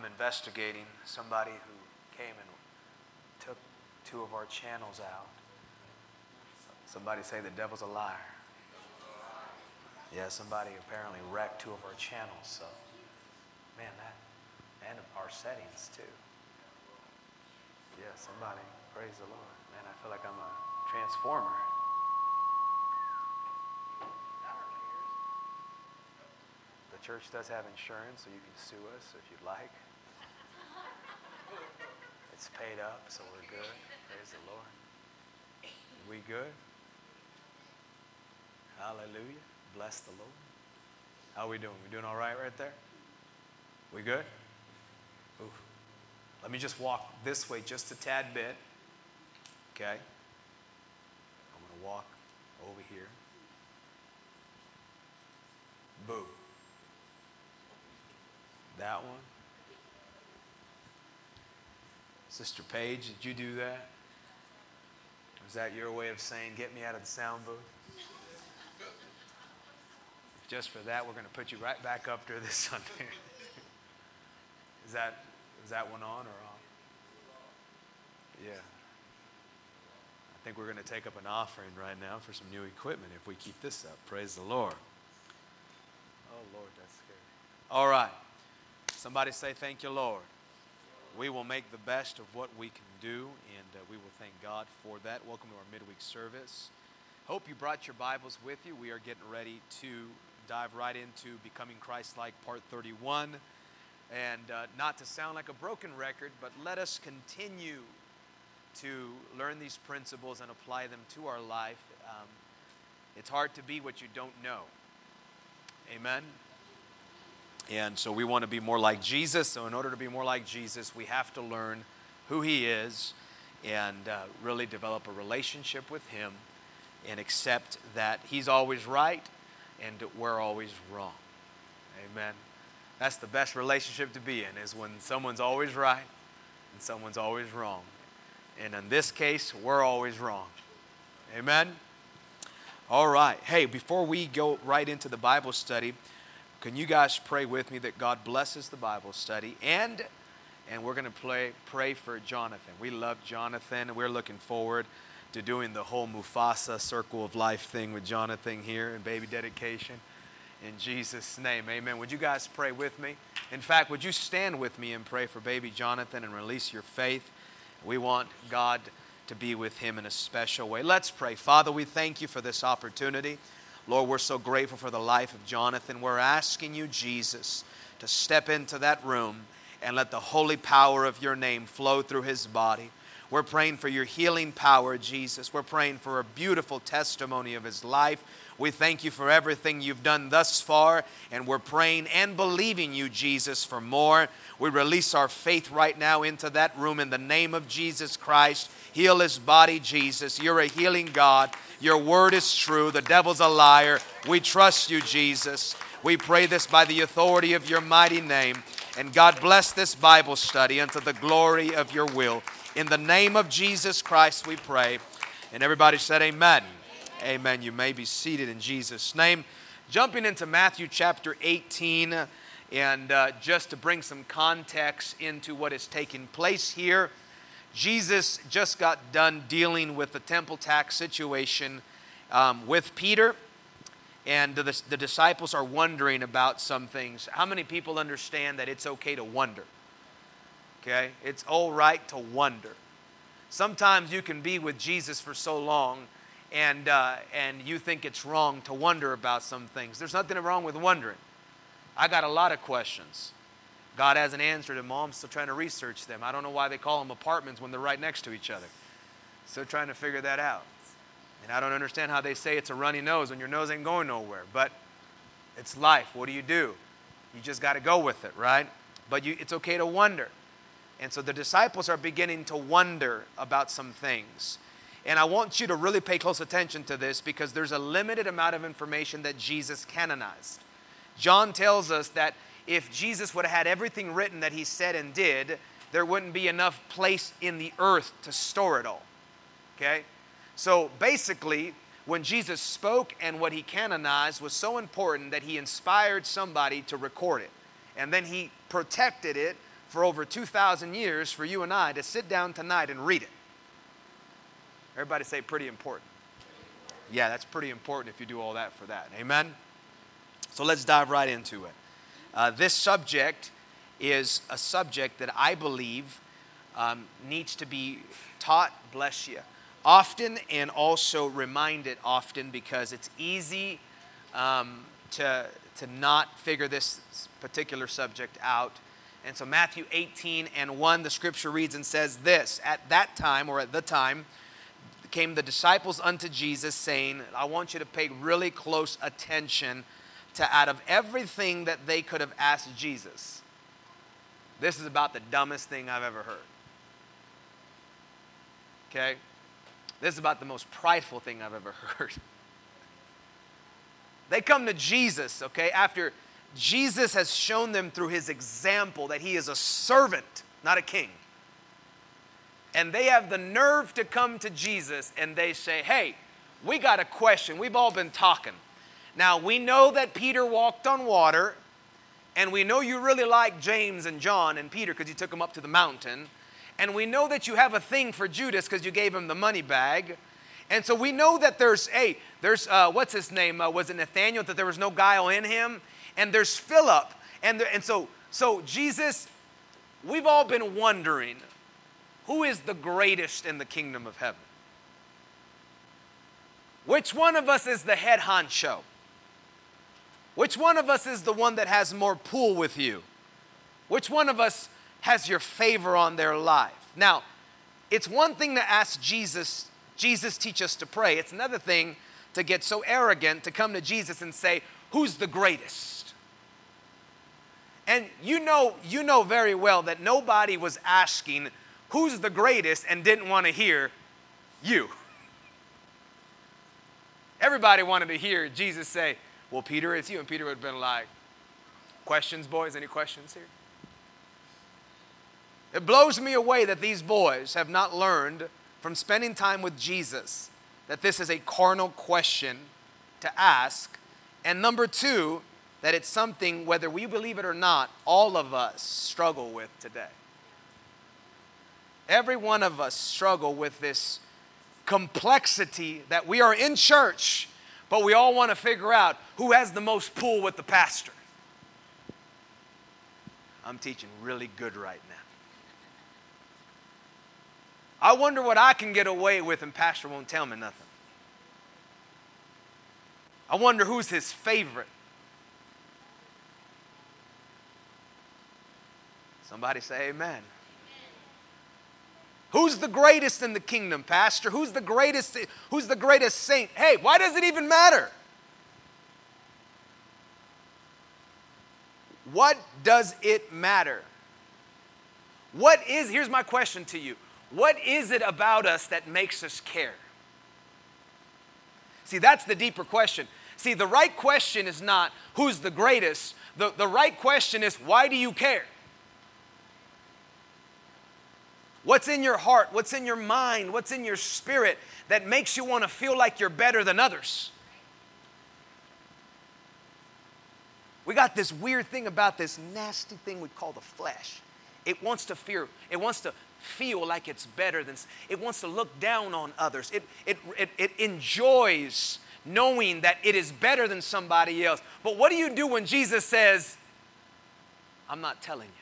I'm investigating somebody who came and took two of our channels out. Somebody say the devil's a liar. Yeah, somebody apparently wrecked two of our channels. So, man, that, and our settings too. Yeah, somebody, praise the Lord. Man, I feel like I'm a transformer. The church does have insurance, so you can sue us if you'd like. It's paid up, so we're good. Praise the Lord. We good? Hallelujah. Bless the Lord. How we doing? We doing all right right there? We good? Ooh. Let me just walk this way just a tad bit. Okay? I'm going to walk over here. Boo. That one. Sister Paige, did you do that? Was that your way of saying, get me out of the sound booth? just for that, we're going to put you right back up there this Sunday. is that is that one on or off? Yeah. I think we're going to take up an offering right now for some new equipment if we keep this up. Praise the Lord. Oh, Lord, that's scary. All right. Somebody say, Thank you, Lord. We will make the best of what we can do, and uh, we will thank God for that. Welcome to our midweek service. Hope you brought your Bibles with you. We are getting ready to dive right into Becoming Christ like, part 31. And uh, not to sound like a broken record, but let us continue to learn these principles and apply them to our life. Um, it's hard to be what you don't know. Amen. And so we want to be more like Jesus. So, in order to be more like Jesus, we have to learn who He is and uh, really develop a relationship with Him and accept that He's always right and we're always wrong. Amen. That's the best relationship to be in, is when someone's always right and someone's always wrong. And in this case, we're always wrong. Amen. All right. Hey, before we go right into the Bible study, can you guys pray with me that God blesses the Bible study and and we're going to pray pray for Jonathan. We love Jonathan. and We're looking forward to doing the whole Mufasa circle of life thing with Jonathan here and baby dedication. In Jesus' name, amen. Would you guys pray with me? In fact, would you stand with me and pray for baby Jonathan and release your faith? We want God to be with him in a special way. Let's pray. Father, we thank you for this opportunity. Lord, we're so grateful for the life of Jonathan. We're asking you, Jesus, to step into that room and let the holy power of your name flow through his body. We're praying for your healing power, Jesus. We're praying for a beautiful testimony of his life. We thank you for everything you've done thus far, and we're praying and believing you, Jesus, for more. We release our faith right now into that room in the name of Jesus Christ. Heal his body, Jesus. You're a healing God. Your word is true. The devil's a liar. We trust you, Jesus. We pray this by the authority of your mighty name. And God bless this Bible study unto the glory of your will. In the name of Jesus Christ, we pray. And everybody said, Amen. Amen. You may be seated in Jesus' name. Jumping into Matthew chapter 18, and uh, just to bring some context into what is taking place here, Jesus just got done dealing with the temple tax situation um, with Peter, and the, the disciples are wondering about some things. How many people understand that it's okay to wonder? Okay? It's all right to wonder. Sometimes you can be with Jesus for so long and, uh, and you think it's wrong to wonder about some things. There's nothing wrong with wondering. I got a lot of questions. God hasn't answered them. I'm still trying to research them. I don't know why they call them apartments when they're right next to each other. Still trying to figure that out. And I don't understand how they say it's a runny nose when your nose ain't going nowhere. But it's life. What do you do? You just got to go with it, right? But you, it's okay to wonder. And so the disciples are beginning to wonder about some things. And I want you to really pay close attention to this because there's a limited amount of information that Jesus canonized. John tells us that if Jesus would have had everything written that he said and did, there wouldn't be enough place in the earth to store it all. Okay? So basically, when Jesus spoke and what he canonized was so important that he inspired somebody to record it. And then he protected it for over 2,000 years for you and I to sit down tonight and read it. Everybody say pretty important. Yeah, that's pretty important if you do all that for that. Amen? So let's dive right into it. Uh, this subject is a subject that I believe um, needs to be taught, bless you, often and also reminded often because it's easy um, to, to not figure this particular subject out. And so, Matthew 18 and 1, the scripture reads and says this At that time, or at the time, came the disciples unto Jesus, saying, I want you to pay really close attention to out of everything that they could have asked Jesus. This is about the dumbest thing I've ever heard. Okay? This is about the most prideful thing I've ever heard. They come to Jesus, okay, after Jesus has shown them through his example that he is a servant, not a king. And they have the nerve to come to Jesus and they say, Hey, we got a question. We've all been talking. Now, we know that Peter walked on water, and we know you really like James and John and Peter because you took them up to the mountain. And we know that you have a thing for Judas because you gave him the money bag. And so we know that there's, hey, there's, uh, what's his name? Uh, was it Nathaniel? That there was no guile in him? And there's Philip. And, there, and so, so Jesus, we've all been wondering who is the greatest in the kingdom of heaven? Which one of us is the head honcho? Which one of us is the one that has more pull with you? Which one of us has your favor on their life? Now, it's one thing to ask Jesus, Jesus, teach us to pray. It's another thing to get so arrogant to come to Jesus and say, Who's the greatest? And you know, you know very well that nobody was asking who's the greatest and didn't want to hear you. Everybody wanted to hear Jesus say, Well, Peter, it's you. And Peter would have been like, Questions, boys? Any questions here? It blows me away that these boys have not learned from spending time with Jesus that this is a carnal question to ask. And number two, that it's something, whether we believe it or not, all of us struggle with today. Every one of us struggle with this complexity that we are in church, but we all want to figure out who has the most pull with the pastor. I'm teaching really good right now. I wonder what I can get away with and pastor won't tell me nothing. I wonder who's his favorite. Somebody say amen. Who's the greatest in the kingdom, Pastor? Who's the greatest? Who's the greatest saint? Hey, why does it even matter? What does it matter? What is, here's my question to you what is it about us that makes us care? See, that's the deeper question. See, the right question is not who's the greatest, the, the right question is why do you care? What's in your heart? What's in your mind? What's in your spirit that makes you want to feel like you're better than others? We got this weird thing about this nasty thing we call the flesh. It wants to fear, it wants to feel like it's better than it wants to look down on others. It, it, it, it enjoys knowing that it is better than somebody else. But what do you do when Jesus says, I'm not telling you?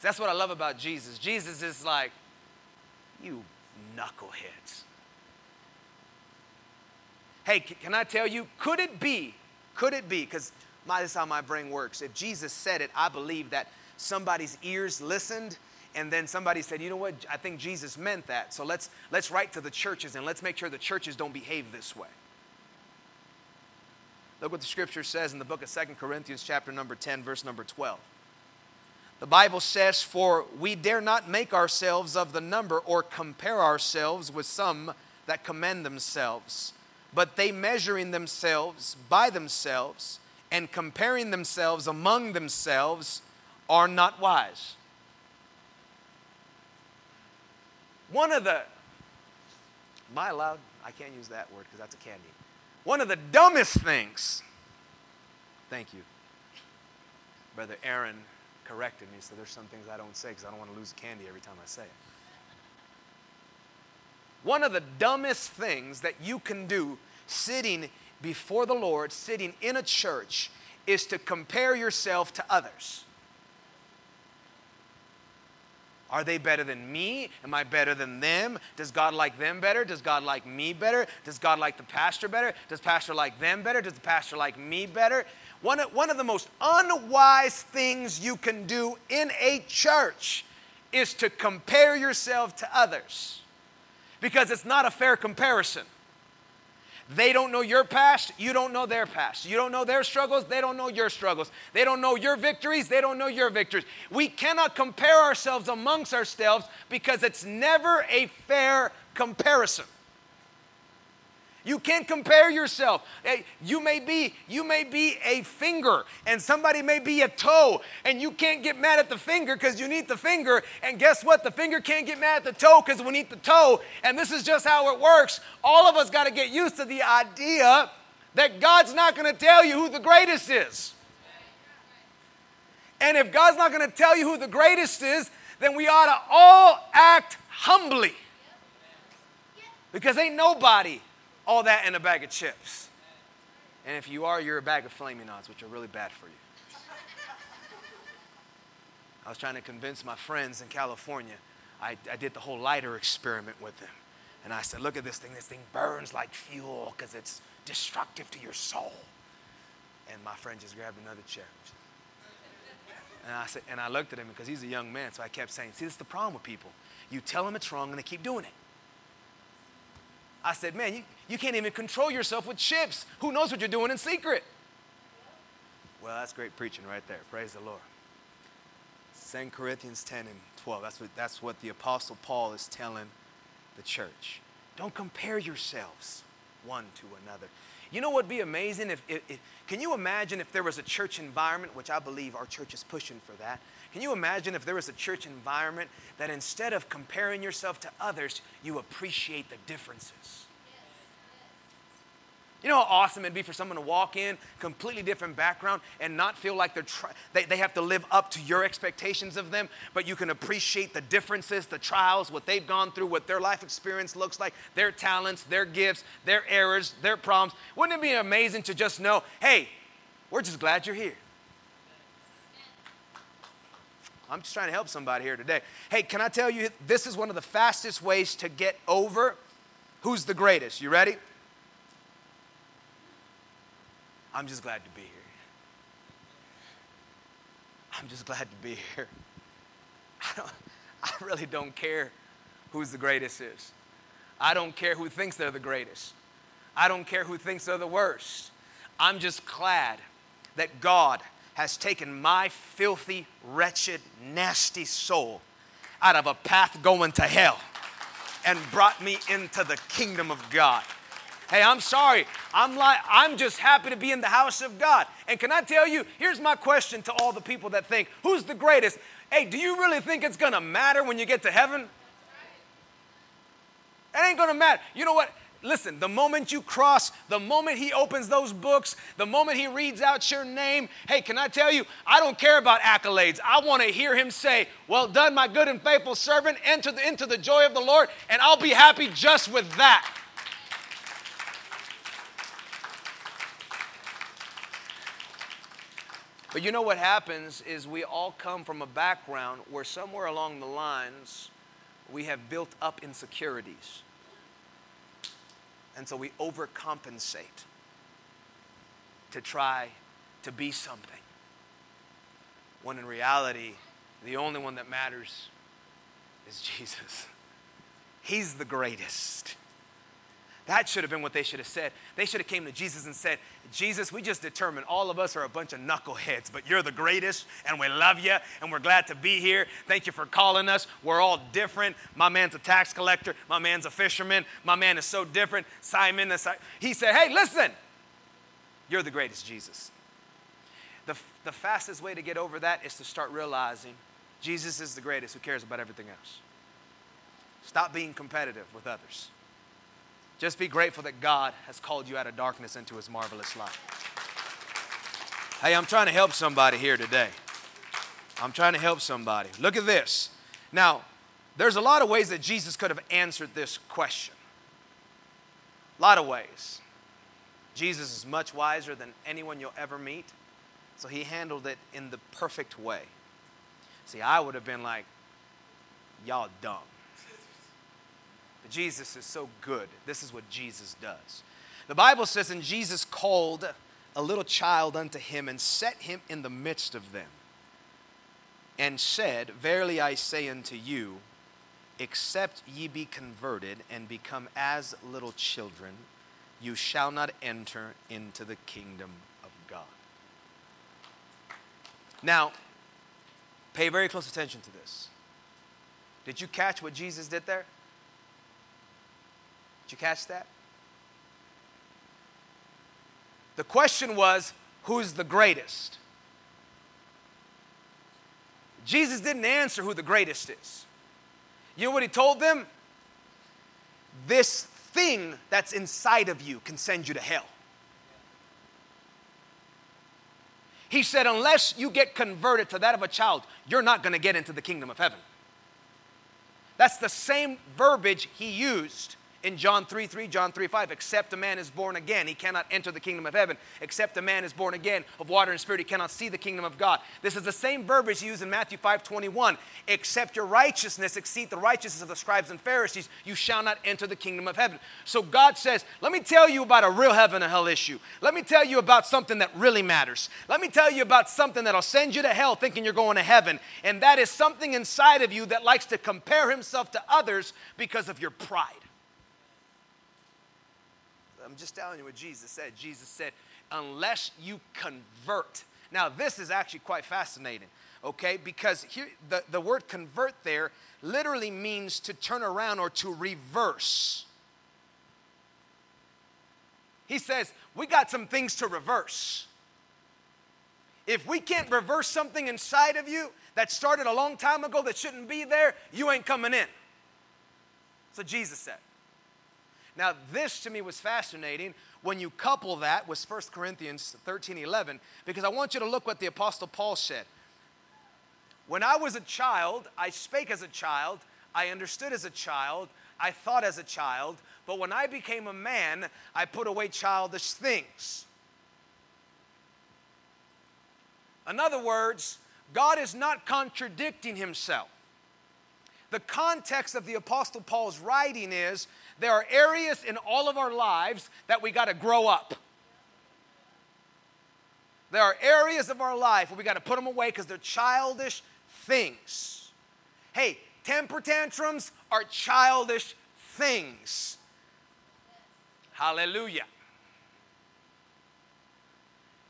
That's what I love about Jesus. Jesus is like, you knuckleheads. Hey, can I tell you, could it be, could it be, because this is how my brain works. If Jesus said it, I believe that somebody's ears listened and then somebody said, you know what, I think Jesus meant that. So let's, let's write to the churches and let's make sure the churches don't behave this way. Look what the scripture says in the book of Second Corinthians, chapter number 10, verse number 12. The Bible says, For we dare not make ourselves of the number or compare ourselves with some that commend themselves, but they measuring themselves by themselves and comparing themselves among themselves are not wise. One of the, am I allowed? I can't use that word because that's a candy. One of the dumbest things, thank you. Brother Aaron corrected me, so there's some things I don't say because I don't want to lose candy every time I say it. One of the dumbest things that you can do sitting before the Lord, sitting in a church, is to compare yourself to others. Are they better than me? Am I better than them? Does God like them better? Does God like me better? Does God like the pastor better? Does the pastor like them better? Does the pastor like me better? One of, one of the most unwise things you can do in a church is to compare yourself to others because it's not a fair comparison. They don't know your past, you don't know their past. You don't know their struggles, they don't know your struggles. They don't know your victories, they don't know your victories. We cannot compare ourselves amongst ourselves because it's never a fair comparison. You can't compare yourself. Eh, you may be you may be a finger and somebody may be a toe and you can't get mad at the finger cuz you need the finger and guess what? The finger can't get mad at the toe cuz we need the toe and this is just how it works. All of us got to get used to the idea that God's not going to tell you who the greatest is. And if God's not going to tell you who the greatest is, then we ought to all act humbly. Because ain't nobody all that in a bag of chips. And if you are, you're a bag of Flamin' Hots, which are really bad for you. I was trying to convince my friends in California. I, I did the whole lighter experiment with them. And I said, Look at this thing. This thing burns like fuel because it's destructive to your soul. And my friend just grabbed another chair. And I said, and I looked at him because he's a young man, so I kept saying, See, this is the problem with people. You tell them it's wrong and they keep doing it. I said, Man, you, you can't even control yourself with chips. Who knows what you're doing in secret? Well, that's great preaching right there. Praise the Lord. 2 Corinthians 10 and 12. That's what, that's what the Apostle Paul is telling the church. Don't compare yourselves one to another. You know what would be amazing if, if, if, can you imagine if there was a church environment, which I believe our church is pushing for that, can you imagine if there was a church environment that instead of comparing yourself to others, you appreciate the differences? You know how awesome it'd be for someone to walk in, completely different background, and not feel like they're try- they, they have to live up to your expectations of them, but you can appreciate the differences, the trials, what they've gone through, what their life experience looks like, their talents, their gifts, their errors, their problems. Wouldn't it be amazing to just know, hey, we're just glad you're here? I'm just trying to help somebody here today. Hey, can I tell you, this is one of the fastest ways to get over who's the greatest. You ready? I'm just glad to be here. I'm just glad to be here. I, don't, I really don't care who's the greatest is. I don't care who thinks they're the greatest. I don't care who thinks they're the worst. I'm just glad that God has taken my filthy, wretched, nasty soul out of a path going to hell and brought me into the kingdom of God. Hey, I'm sorry. I'm like I'm just happy to be in the house of God. And can I tell you, here's my question to all the people that think, who's the greatest? Hey, do you really think it's going to matter when you get to heaven? It ain't going to matter. You know what? Listen, the moment you cross, the moment he opens those books, the moment he reads out your name, hey, can I tell you, I don't care about accolades. I want to hear him say, Well done, my good and faithful servant, enter the, into the joy of the Lord, and I'll be happy just with that. But you know what happens is we all come from a background where somewhere along the lines we have built up insecurities. And so we overcompensate to try to be something. When in reality, the only one that matters is Jesus. He's the greatest. That should have been what they should have said. They should have came to Jesus and said, Jesus, we just determined all of us are a bunch of knuckleheads, but you're the greatest, and we love you, and we're glad to be here. Thank you for calling us. We're all different. My man's a tax collector. My man's a fisherman. My man is so different. Simon, he said, hey, listen, you're the greatest, Jesus. The, the fastest way to get over that is to start realizing Jesus is the greatest. Who cares about everything else? Stop being competitive with others. Just be grateful that God has called you out of darkness into his marvelous light. Hey, I'm trying to help somebody here today. I'm trying to help somebody. Look at this. Now, there's a lot of ways that Jesus could have answered this question. A lot of ways. Jesus is much wiser than anyone you'll ever meet, so he handled it in the perfect way. See, I would have been like, y'all dumb. Jesus is so good. This is what Jesus does. The Bible says, and Jesus called a little child unto him and set him in the midst of them and said, Verily I say unto you, except ye be converted and become as little children, you shall not enter into the kingdom of God. Now, pay very close attention to this. Did you catch what Jesus did there? Did you catch that? The question was, who's the greatest? Jesus didn't answer who the greatest is. You know what he told them? This thing that's inside of you can send you to hell. He said, unless you get converted to that of a child, you're not going to get into the kingdom of heaven. That's the same verbiage he used in John 3 3, John 3 5, except a man is born again, he cannot enter the kingdom of heaven. Except a man is born again of water and spirit, he cannot see the kingdom of God. This is the same verbiage used in Matthew 5 21. Except your righteousness exceed the righteousness of the scribes and Pharisees, you shall not enter the kingdom of heaven. So God says, Let me tell you about a real heaven and hell issue. Let me tell you about something that really matters. Let me tell you about something that'll send you to hell thinking you're going to heaven. And that is something inside of you that likes to compare himself to others because of your pride. I'm just telling you what Jesus said. Jesus said, unless you convert. Now, this is actually quite fascinating, okay? Because here, the, the word convert there literally means to turn around or to reverse. He says, we got some things to reverse. If we can't reverse something inside of you that started a long time ago that shouldn't be there, you ain't coming in. So Jesus said. Now, this to me was fascinating when you couple that with 1 Corinthians 13 11, because I want you to look what the Apostle Paul said. When I was a child, I spake as a child, I understood as a child, I thought as a child, but when I became a man, I put away childish things. In other words, God is not contradicting himself. The context of the Apostle Paul's writing is there are areas in all of our lives that we got to grow up. There are areas of our life where we got to put them away because they're childish things. Hey, temper tantrums are childish things. Hallelujah.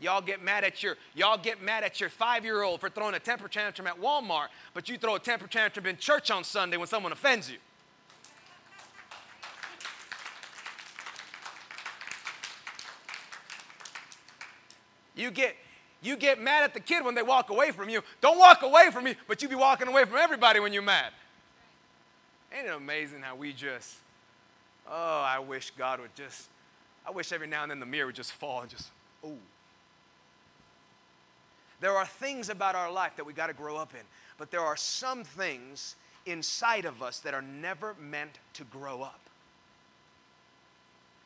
Y'all get mad at your y'all get mad at your five-year-old for throwing a temper tantrum at Walmart, but you throw a temper tantrum in church on Sunday when someone offends you. You get you get mad at the kid when they walk away from you. Don't walk away from me, but you be walking away from everybody when you're mad. Ain't it amazing how we just, oh, I wish God would just, I wish every now and then the mirror would just fall and just, ooh. There are things about our life that we got to grow up in, but there are some things inside of us that are never meant to grow up.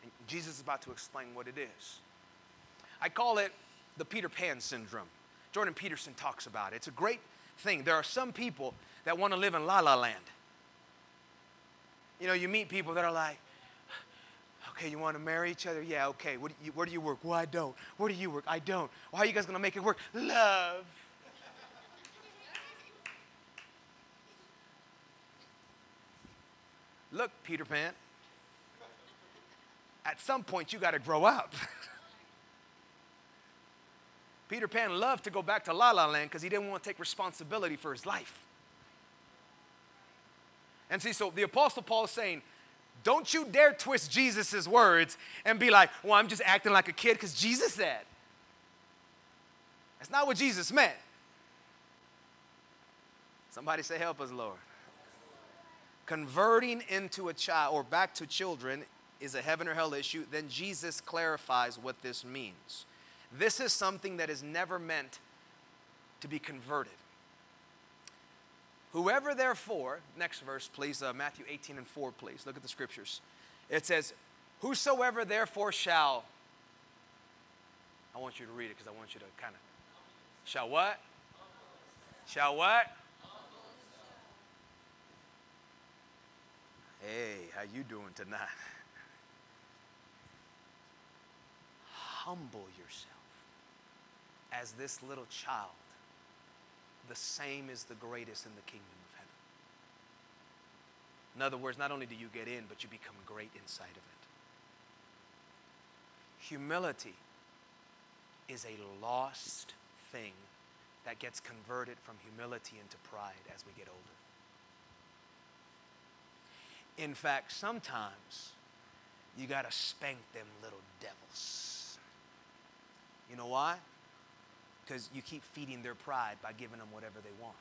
And Jesus is about to explain what it is. I call it the Peter Pan syndrome. Jordan Peterson talks about it. It's a great thing. There are some people that want to live in la la land. You know, you meet people that are like, okay, you want to marry each other? Yeah, okay. Do you, where do you work? Well, I don't. Where do you work? I don't. Well, how are you guys going to make it work? Love. Look, Peter Pan, at some point you got to grow up. Peter Pan loved to go back to La La Land because he didn't want to take responsibility for his life. And see, so the Apostle Paul is saying, don't you dare twist Jesus' words and be like, well, I'm just acting like a kid because Jesus said. That's not what Jesus meant. Somebody say, Help us, Lord. Converting into a child or back to children is a heaven or hell issue. Then Jesus clarifies what this means. This is something that is never meant to be converted. Whoever, therefore, next verse, please, uh, Matthew 18 and 4, please. Look at the scriptures. It says, Whosoever, therefore, shall. I want you to read it because I want you to kind of. Shall what? Shall what? Hey, how you doing tonight? Humble yourself as this little child. The same is the greatest in the kingdom of heaven. In other words, not only do you get in, but you become great inside of it. Humility is a lost thing that gets converted from humility into pride as we get older. In fact, sometimes you got to spank them little devils. You know why? Because you keep feeding their pride by giving them whatever they want.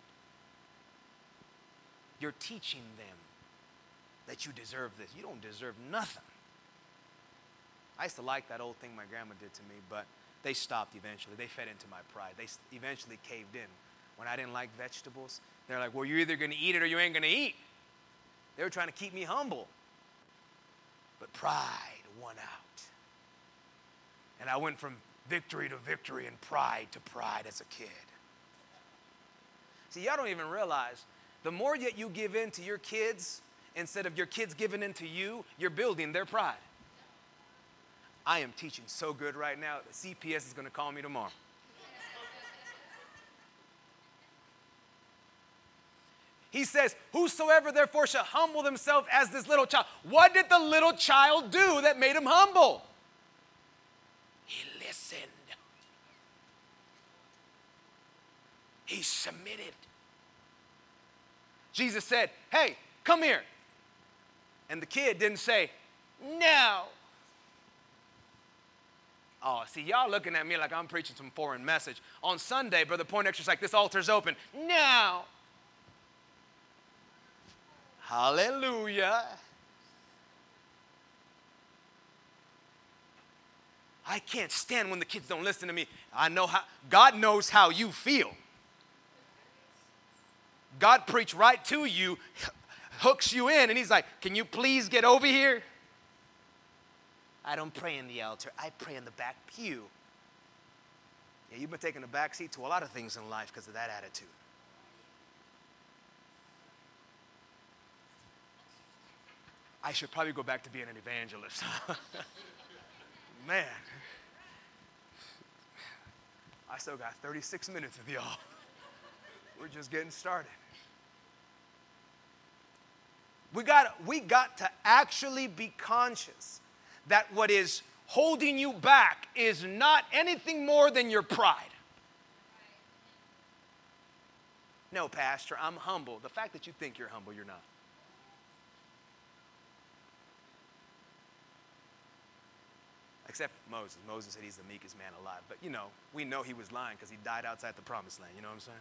You're teaching them that you deserve this. You don't deserve nothing. I used to like that old thing my grandma did to me, but they stopped eventually. They fed into my pride. They eventually caved in. When I didn't like vegetables, they're like, well, you're either going to eat it or you ain't going to eat. They were trying to keep me humble. But pride won out. And I went from victory to victory and pride to pride as a kid. See, y'all don't even realize the more that you give in to your kids instead of your kids giving in to you, you're building their pride. I am teaching so good right now, the CPS is going to call me tomorrow. He says, Whosoever therefore shall humble themselves as this little child. What did the little child do that made him humble? Listened, he submitted. Jesus said, Hey, come here. And the kid didn't say, No. Oh, see, y'all looking at me like I'm preaching some foreign message. On Sunday, Brother Poindexter's like, This altar's open. Now. Hallelujah. I can't stand when the kids don't listen to me. I know how, God knows how you feel. God preached right to you, hooks you in, and He's like, Can you please get over here? I don't pray in the altar, I pray in the back pew. Yeah, you've been taking a back seat to a lot of things in life because of that attitude. I should probably go back to being an evangelist. Man, I still got 36 minutes with y'all. We're just getting started. We got, we got to actually be conscious that what is holding you back is not anything more than your pride. No, Pastor, I'm humble. The fact that you think you're humble, you're not. Except Moses. Moses said he's the meekest man alive. But you know, we know he was lying because he died outside the promised land. You know what I'm saying?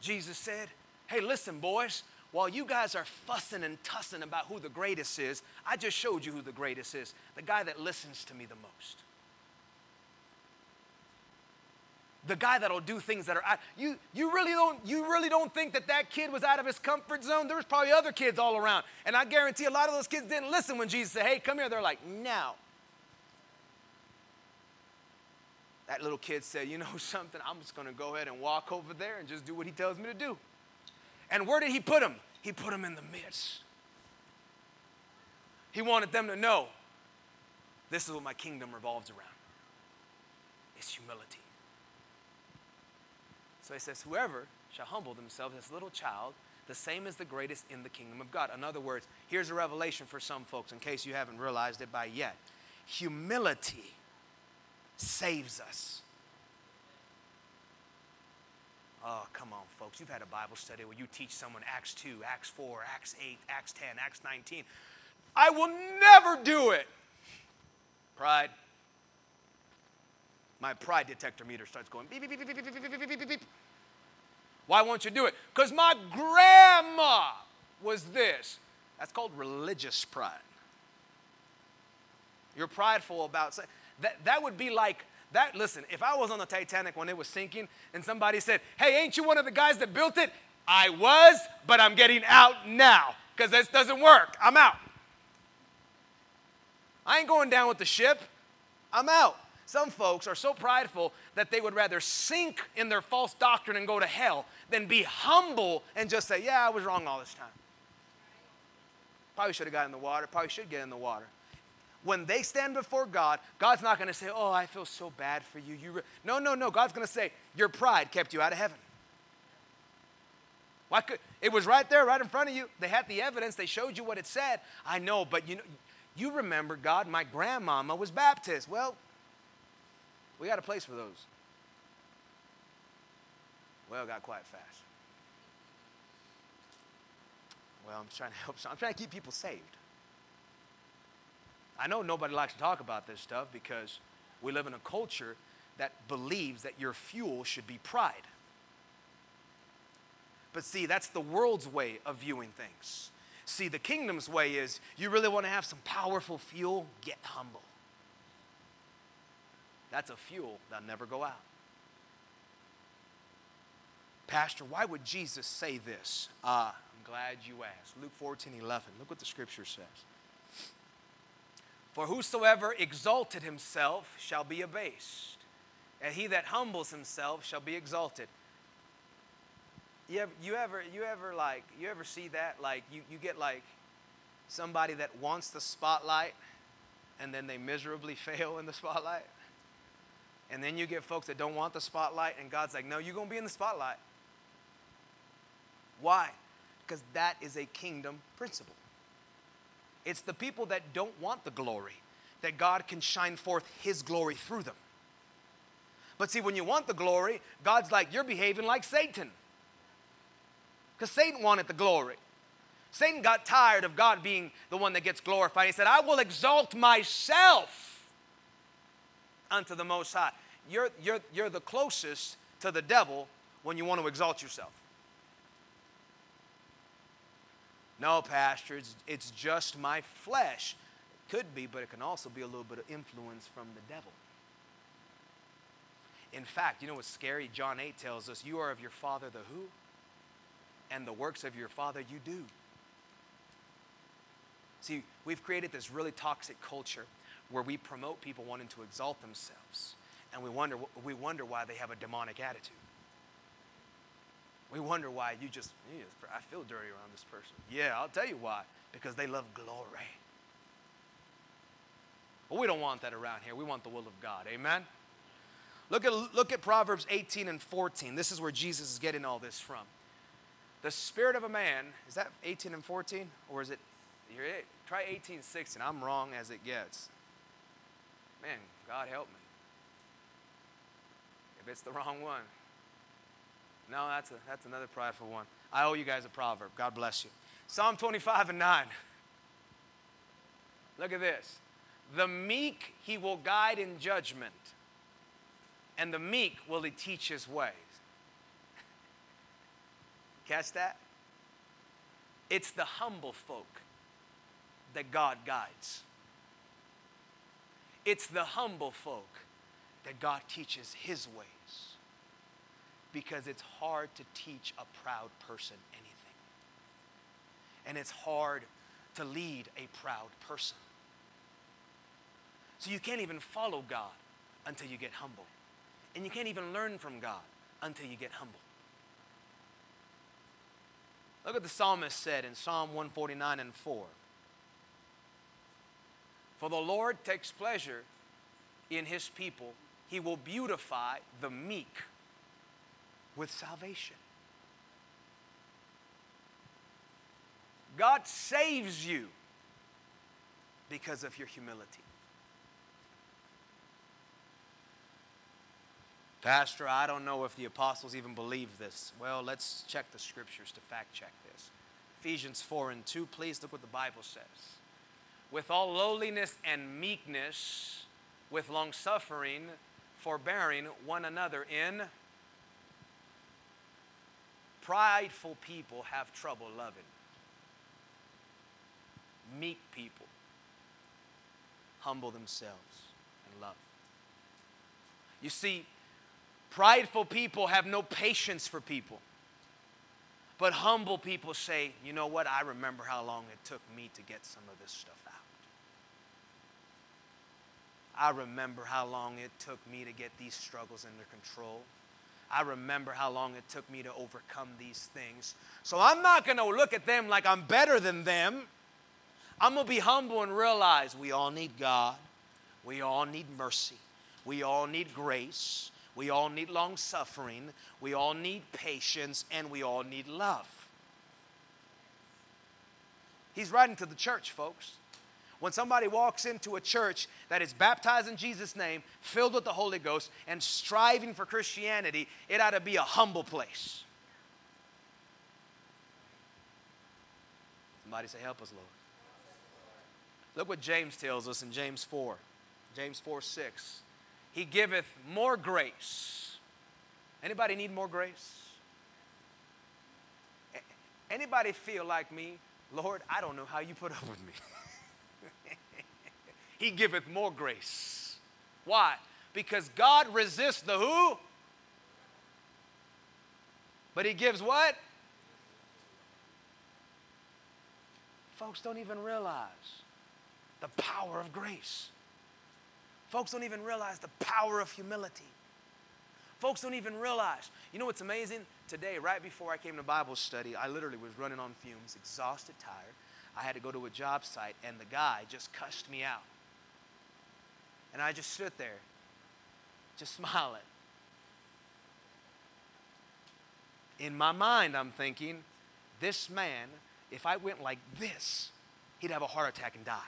Jesus said, Hey, listen, boys, while you guys are fussing and tussing about who the greatest is, I just showed you who the greatest is the guy that listens to me the most. The guy that'll do things that are out. You, you, really don't, you really don't think that that kid was out of his comfort zone? There was probably other kids all around. And I guarantee a lot of those kids didn't listen when Jesus said, hey, come here. They're like, no. That little kid said, you know something? I'm just going to go ahead and walk over there and just do what he tells me to do. And where did he put him? He put him in the midst. He wanted them to know this is what my kingdom revolves around. It's humility. So he says, Whoever shall humble themselves as little child, the same is the greatest in the kingdom of God. In other words, here's a revelation for some folks, in case you haven't realized it by yet. Humility saves us. Oh, come on, folks. You've had a Bible study where you teach someone Acts 2, Acts 4, Acts 8, Acts 10, Acts 19. I will never do it. Pride my pride detector meter starts going beep, beep, beep, beep, beep, beep, beep, beep, beep, beep. Why won't you do it? Because my grandma was this. That's called religious pride. You're prideful about that. That would be like that. Listen, if I was on the Titanic when it was sinking and somebody said, "Hey, ain't you one of the guys that built it?" I was, but I'm getting out now because this doesn't work. I'm out. I ain't going down with the ship. I'm out. Some folks are so prideful that they would rather sink in their false doctrine and go to hell than be humble and just say, Yeah, I was wrong all this time. Probably should have got in the water, probably should get in the water. When they stand before God, God's not going to say, Oh, I feel so bad for you. you. No, no, no. God's going to say, Your pride kept you out of heaven. Why could, it was right there, right in front of you. They had the evidence. They showed you what it said. I know, but you know, you remember, God, my grandmama was Baptist. Well, we got a place for those. Well, got quiet fast. Well, I'm trying to help. Some. I'm trying to keep people saved. I know nobody likes to talk about this stuff because we live in a culture that believes that your fuel should be pride. But see, that's the world's way of viewing things. See, the kingdom's way is you really want to have some powerful fuel, get humble. That's a fuel that'll never go out. Pastor, why would Jesus say this? Uh, I'm glad you asked. Luke 14 11. Look what the scripture says. For whosoever exalted himself shall be abased, and he that humbles himself shall be exalted. You ever, you ever, you ever like, you ever see that? Like, you, you get like somebody that wants the spotlight and then they miserably fail in the spotlight. And then you get folks that don't want the spotlight, and God's like, no, you're going to be in the spotlight. Why? Because that is a kingdom principle. It's the people that don't want the glory that God can shine forth His glory through them. But see, when you want the glory, God's like, you're behaving like Satan. Because Satan wanted the glory. Satan got tired of God being the one that gets glorified. He said, I will exalt myself unto the Most High. You're, you're, you're the closest to the devil when you want to exalt yourself. No, Pastor, it's, it's just my flesh. It could be, but it can also be a little bit of influence from the devil. In fact, you know what's scary? John 8 tells us, You are of your father the who? And the works of your father you do. See, we've created this really toxic culture where we promote people wanting to exalt themselves. And we wonder, we wonder why they have a demonic attitude. We wonder why you just, I feel dirty around this person. Yeah, I'll tell you why. Because they love glory. But we don't want that around here. We want the will of God. Amen? Look at, look at Proverbs 18 and 14. This is where Jesus is getting all this from. The spirit of a man, is that 18 and 14? Or is it, try 18, 16. I'm wrong as it gets. Man, God help me. If it's the wrong one. No, that's, a, that's another prideful one. I owe you guys a proverb. God bless you. Psalm 25 and 9. Look at this. The meek he will guide in judgment, and the meek will he teach his ways. Catch that? It's the humble folk that God guides. It's the humble folk that God teaches his ways because it's hard to teach a proud person anything. And it's hard to lead a proud person. So you can't even follow God until you get humble. And you can't even learn from God until you get humble. Look what the psalmist said in Psalm 149 and 4. For the Lord takes pleasure in his people, he will beautify the meek with salvation. God saves you because of your humility. Pastor, I don't know if the apostles even believe this. Well, let's check the scriptures to fact check this. Ephesians 4 and 2, please look what the Bible says. With all lowliness and meekness, with long suffering, forbearing one another in Prideful people have trouble loving. Meek people, humble themselves and love. You see, prideful people have no patience for people. But humble people say, you know what? I remember how long it took me to get some of this stuff out. I remember how long it took me to get these struggles under control. I remember how long it took me to overcome these things. So I'm not going to look at them like I'm better than them. I'm going to be humble and realize we all need God. We all need mercy. We all need grace. We all need long suffering. We all need patience. And we all need love. He's writing to the church, folks. When somebody walks into a church that is baptized in Jesus' name, filled with the Holy Ghost, and striving for Christianity, it ought to be a humble place. Somebody say, Help us, Lord. Look what James tells us in James 4. James 4 6. He giveth more grace. Anybody need more grace? Anybody feel like me? Lord, I don't know how you put up with me. he giveth more grace. Why? Because God resists the who? But he gives what? Folks don't even realize the power of grace. Folks don't even realize the power of humility. Folks don't even realize. You know what's amazing? Today, right before I came to Bible study, I literally was running on fumes, exhausted, tired. I had to go to a job site, and the guy just cussed me out. And I just stood there, just smiling. In my mind, I'm thinking, this man, if I went like this, he'd have a heart attack and die.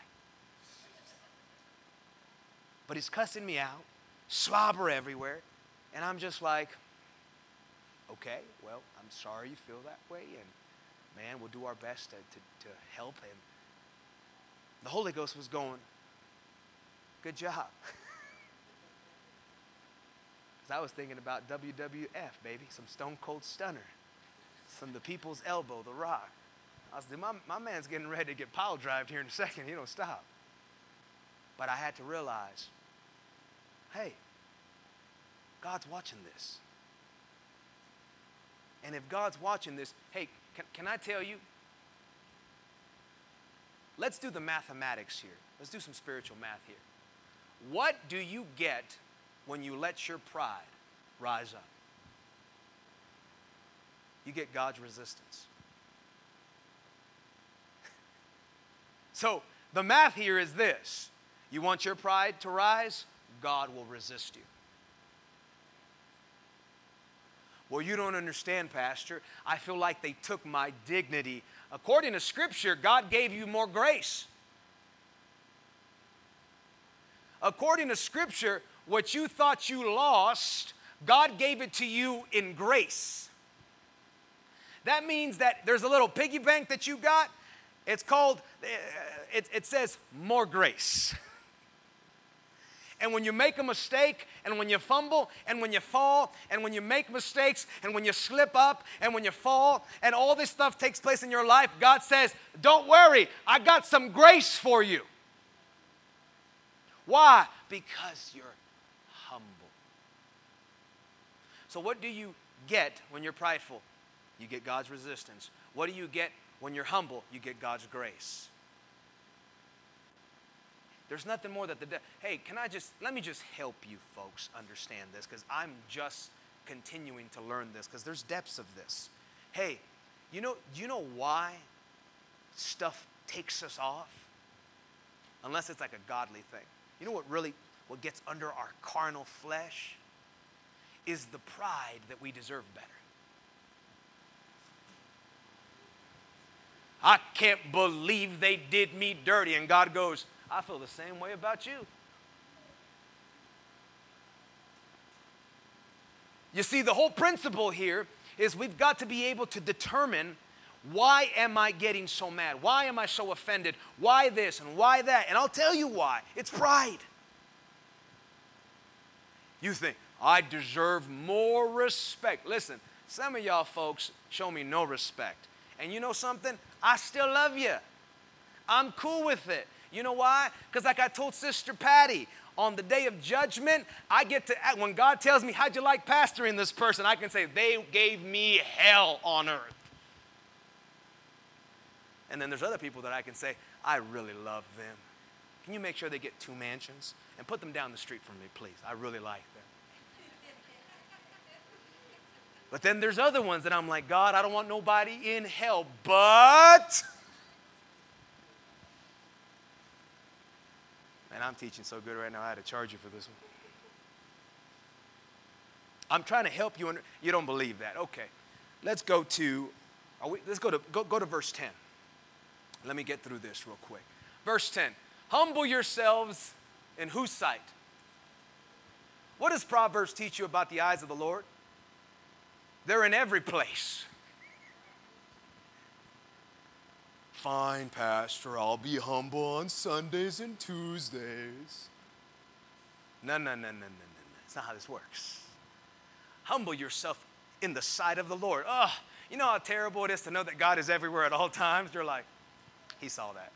But he's cussing me out, slobber everywhere, and I'm just like, okay, well, I'm sorry you feel that way, and man, we'll do our best to, to, to help him. The Holy Ghost was going, Good job. Because I was thinking about WWF, baby, some Stone Cold Stunner, some The People's Elbow, The Rock. I was thinking, my, my man's getting ready to get pile drived here in a second. He don't stop. But I had to realize, hey, God's watching this. And if God's watching this, hey, can, can I tell you? Let's do the mathematics here. Let's do some spiritual math here. What do you get when you let your pride rise up? You get God's resistance. so the math here is this you want your pride to rise? God will resist you. Well, you don't understand, Pastor. I feel like they took my dignity. According to Scripture, God gave you more grace. according to Scripture, what you thought you lost, God gave it to you in grace. That means that there's a little piggy bank that you got. It's called, uh, it, it says more grace. And when you make a mistake, and when you fumble, and when you fall, and when you make mistakes, and when you slip up, and when you fall, and all this stuff takes place in your life, God says, Don't worry, I got some grace for you. Why? Because you're humble. So, what do you get when you're prideful? You get God's resistance. What do you get when you're humble? You get God's grace. There's nothing more that the de- hey, can I just let me just help you folks understand this because I'm just continuing to learn this because there's depths of this. Hey, you know, you know why stuff takes us off? Unless it's like a godly thing. You know what really what gets under our carnal flesh is the pride that we deserve better. I can't believe they did me dirty. And God goes, I feel the same way about you. You see, the whole principle here is we've got to be able to determine why am I getting so mad? Why am I so offended? Why this and why that? And I'll tell you why. It's pride. You think, I deserve more respect. Listen, some of y'all folks show me no respect. And you know something? I still love you. I'm cool with it You know why? Because, like I told Sister Patty, on the day of judgment, I get to, when God tells me, How'd you like pastoring this person? I can say, They gave me hell on earth. And then there's other people that I can say, I really love them. Can you make sure they get two mansions? And put them down the street from me, please. I really like them. But then there's other ones that I'm like, God, I don't want nobody in hell, but. And I'm teaching so good right now, I had to charge you for this one. I'm trying to help you. Under, you don't believe that. Okay. Let's go to, we, let's go to, go, go to verse 10. Let me get through this real quick. Verse 10 Humble yourselves in whose sight? What does Proverbs teach you about the eyes of the Lord? They're in every place. Fine, Pastor, I'll be humble on Sundays and Tuesdays. No, no, no, no, no, no. It's not how this works. Humble yourself in the sight of the Lord. Oh, you know how terrible it is to know that God is everywhere at all times? You're like, He saw that.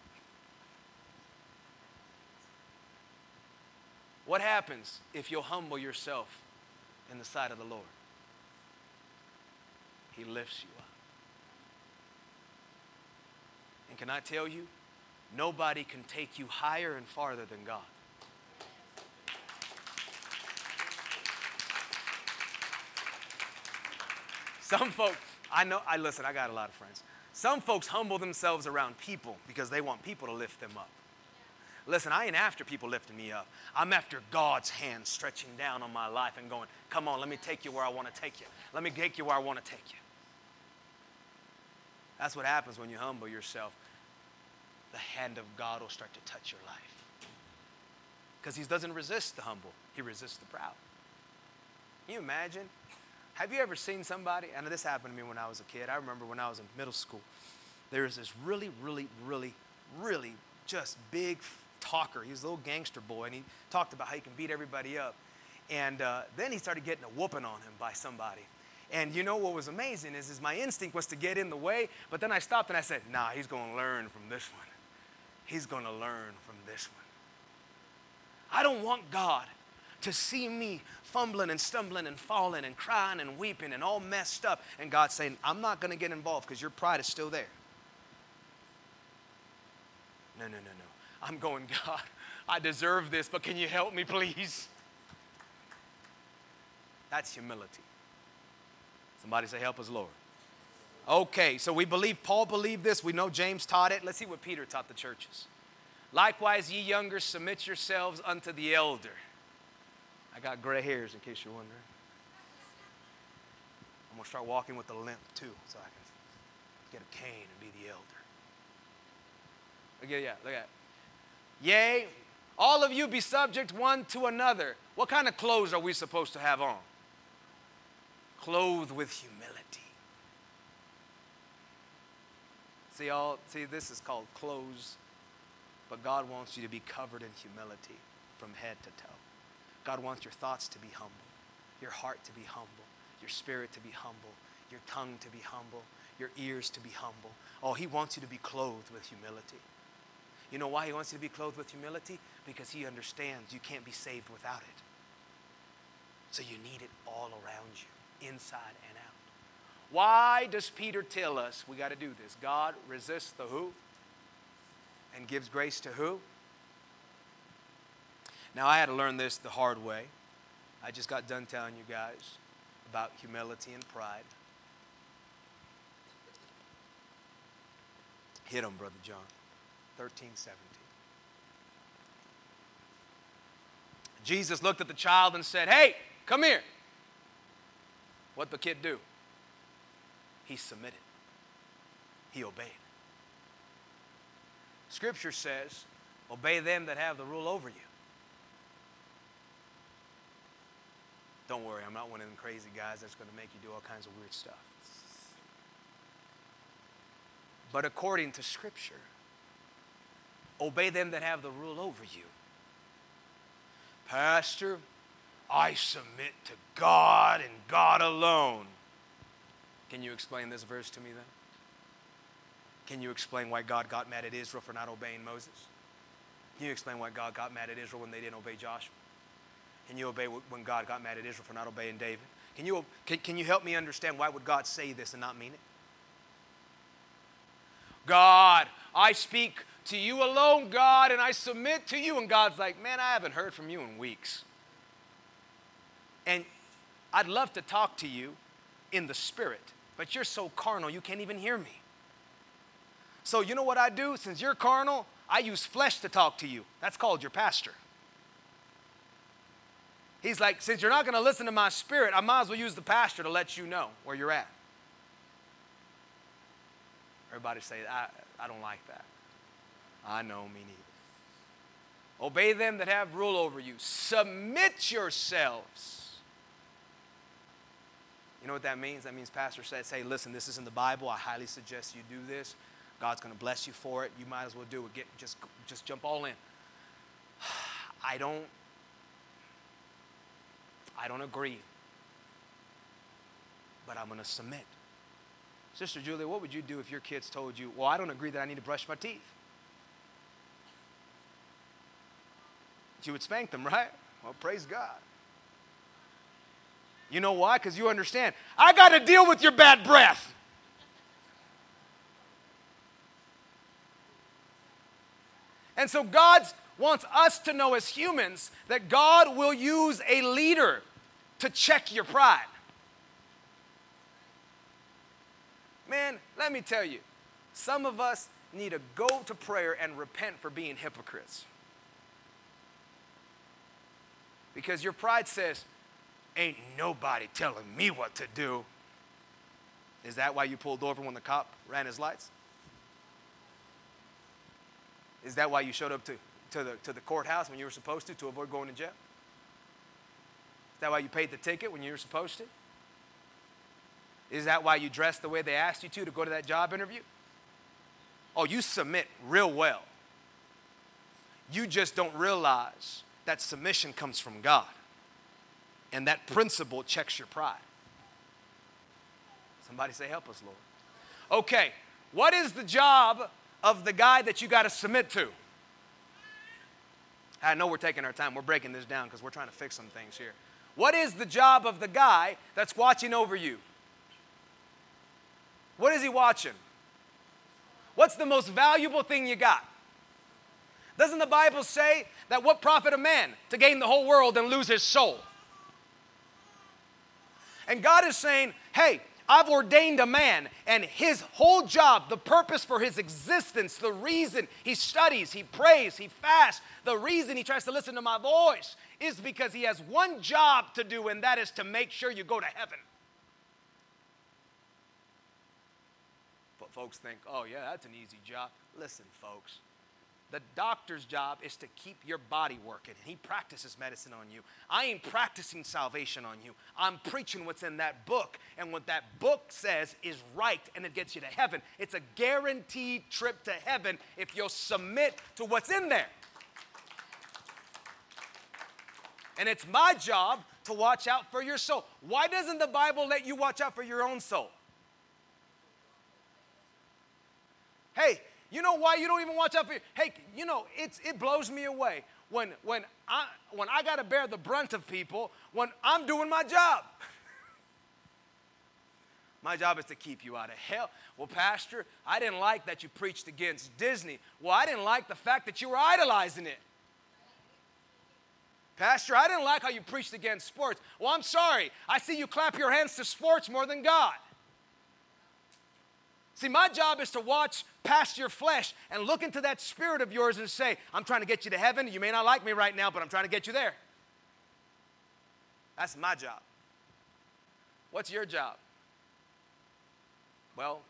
What happens if you'll humble yourself in the sight of the Lord? He lifts you up. And can I tell you, nobody can take you higher and farther than God. Some folks, I know, I listen, I got a lot of friends. Some folks humble themselves around people because they want people to lift them up. Listen, I ain't after people lifting me up. I'm after God's hand stretching down on my life and going, come on, let me take you where I want to take you. Let me take you where I want to take you. That's what happens when you humble yourself. The hand of God will start to touch your life. Because He doesn't resist the humble, He resists the proud. Can you imagine? Have you ever seen somebody? I know this happened to me when I was a kid. I remember when I was in middle school. There was this really, really, really, really just big talker. He was a little gangster boy, and he talked about how he can beat everybody up. And uh, then he started getting a whooping on him by somebody. And you know what was amazing is, is my instinct was to get in the way, but then I stopped and I said, nah, he's going to learn from this one. He's going to learn from this one. I don't want God to see me fumbling and stumbling and falling and crying and weeping and all messed up, and God saying, I'm not going to get involved because your pride is still there. No, no, no, no. I'm going, God, I deserve this, but can you help me, please? That's humility. Somebody say, Help us, Lord. Okay, so we believe Paul believed this. We know James taught it. Let's see what Peter taught the churches. Likewise, ye younger, submit yourselves unto the elder. I got gray hairs in case you're wondering. I'm going to start walking with a limp too, so I can get a cane and be the elder. Okay, yeah, look at. Yea, all of you be subject one to another. What kind of clothes are we supposed to have on? Clothed with humility. See, all see, this is called clothes, but God wants you to be covered in humility from head to toe. God wants your thoughts to be humble, your heart to be humble, your spirit to be humble, your tongue to be humble, your ears to be humble. Oh, He wants you to be clothed with humility. You know why he wants you to be clothed with humility? Because he understands you can't be saved without it. So you need it all around you, inside and out. Why does Peter tell us we got to do this? God resists the who and gives grace to who? Now, I had to learn this the hard way. I just got done telling you guys about humility and pride. Hit him, Brother John. 13, 17. Jesus looked at the child and said, Hey, come here. What the kid do? He submitted. He obeyed. Scripture says, Obey them that have the rule over you. Don't worry, I'm not one of them crazy guys that's going to make you do all kinds of weird stuff. But according to Scripture, Obey them that have the rule over you. Pastor, I submit to God and God alone. Can you explain this verse to me then? Can you explain why God got mad at Israel for not obeying Moses? Can you explain why God got mad at Israel when they didn't obey Joshua? Can you obey when God got mad at Israel for not obeying David? Can you, can, can you help me understand why would God say this and not mean it? God, I speak to you alone, God, and I submit to you. And God's like, man, I haven't heard from you in weeks. And I'd love to talk to you in the spirit, but you're so carnal, you can't even hear me. So, you know what I do? Since you're carnal, I use flesh to talk to you. That's called your pastor. He's like, since you're not going to listen to my spirit, I might as well use the pastor to let you know where you're at. Everybody say, I, I don't like that. I know, me neither. Obey them that have rule over you. Submit yourselves. You know what that means? That means pastor says, hey, listen, this is in the Bible. I highly suggest you do this. God's going to bless you for it. You might as well do it. Get, just, just jump all in. I don't, I don't agree, but I'm going to submit. Sister Julia, what would you do if your kids told you, well, I don't agree that I need to brush my teeth? You would spank them, right? Well, praise God. You know why? Because you understand, I got to deal with your bad breath. And so God wants us to know as humans that God will use a leader to check your pride. Man, let me tell you, some of us need to go to prayer and repent for being hypocrites. Because your pride says, Ain't nobody telling me what to do. Is that why you pulled over when the cop ran his lights? Is that why you showed up to, to, the, to the courthouse when you were supposed to to avoid going to jail? Is that why you paid the ticket when you were supposed to? Is that why you dressed the way they asked you to to go to that job interview? Oh, you submit real well. You just don't realize that submission comes from God. And that principle checks your pride. Somebody say, Help us, Lord. Okay, what is the job of the guy that you got to submit to. I know we're taking our time. We're breaking this down because we're trying to fix some things here. What is the job of the guy that's watching over you? What is he watching? What's the most valuable thing you got? Doesn't the Bible say that what profit a man to gain the whole world and lose his soul? And God is saying, hey, I've ordained a man, and his whole job, the purpose for his existence, the reason he studies, he prays, he fasts, the reason he tries to listen to my voice is because he has one job to do, and that is to make sure you go to heaven. But folks think, oh, yeah, that's an easy job. Listen, folks, the doctor's job is to keep your body working. He practices medicine on you. I ain't practicing salvation on you. I'm preaching what's in that book. And what that book says is right and it gets you to heaven. It's a guaranteed trip to heaven if you'll submit to what's in there. And it's my job to watch out for your soul. Why doesn't the Bible let you watch out for your own soul? Hey, you know why you don't even watch out for? Hey, you know it's it blows me away when when I when I got to bear the brunt of people when I'm doing my job. my job is to keep you out of hell. Well, Pastor, I didn't like that you preached against Disney. Well, I didn't like the fact that you were idolizing it. Pastor, I didn't like how you preached against sports. Well, I'm sorry. I see you clap your hands to sports more than God. See, my job is to watch past your flesh and look into that spirit of yours and say, I'm trying to get you to heaven. You may not like me right now, but I'm trying to get you there. That's my job. What's your job? Well,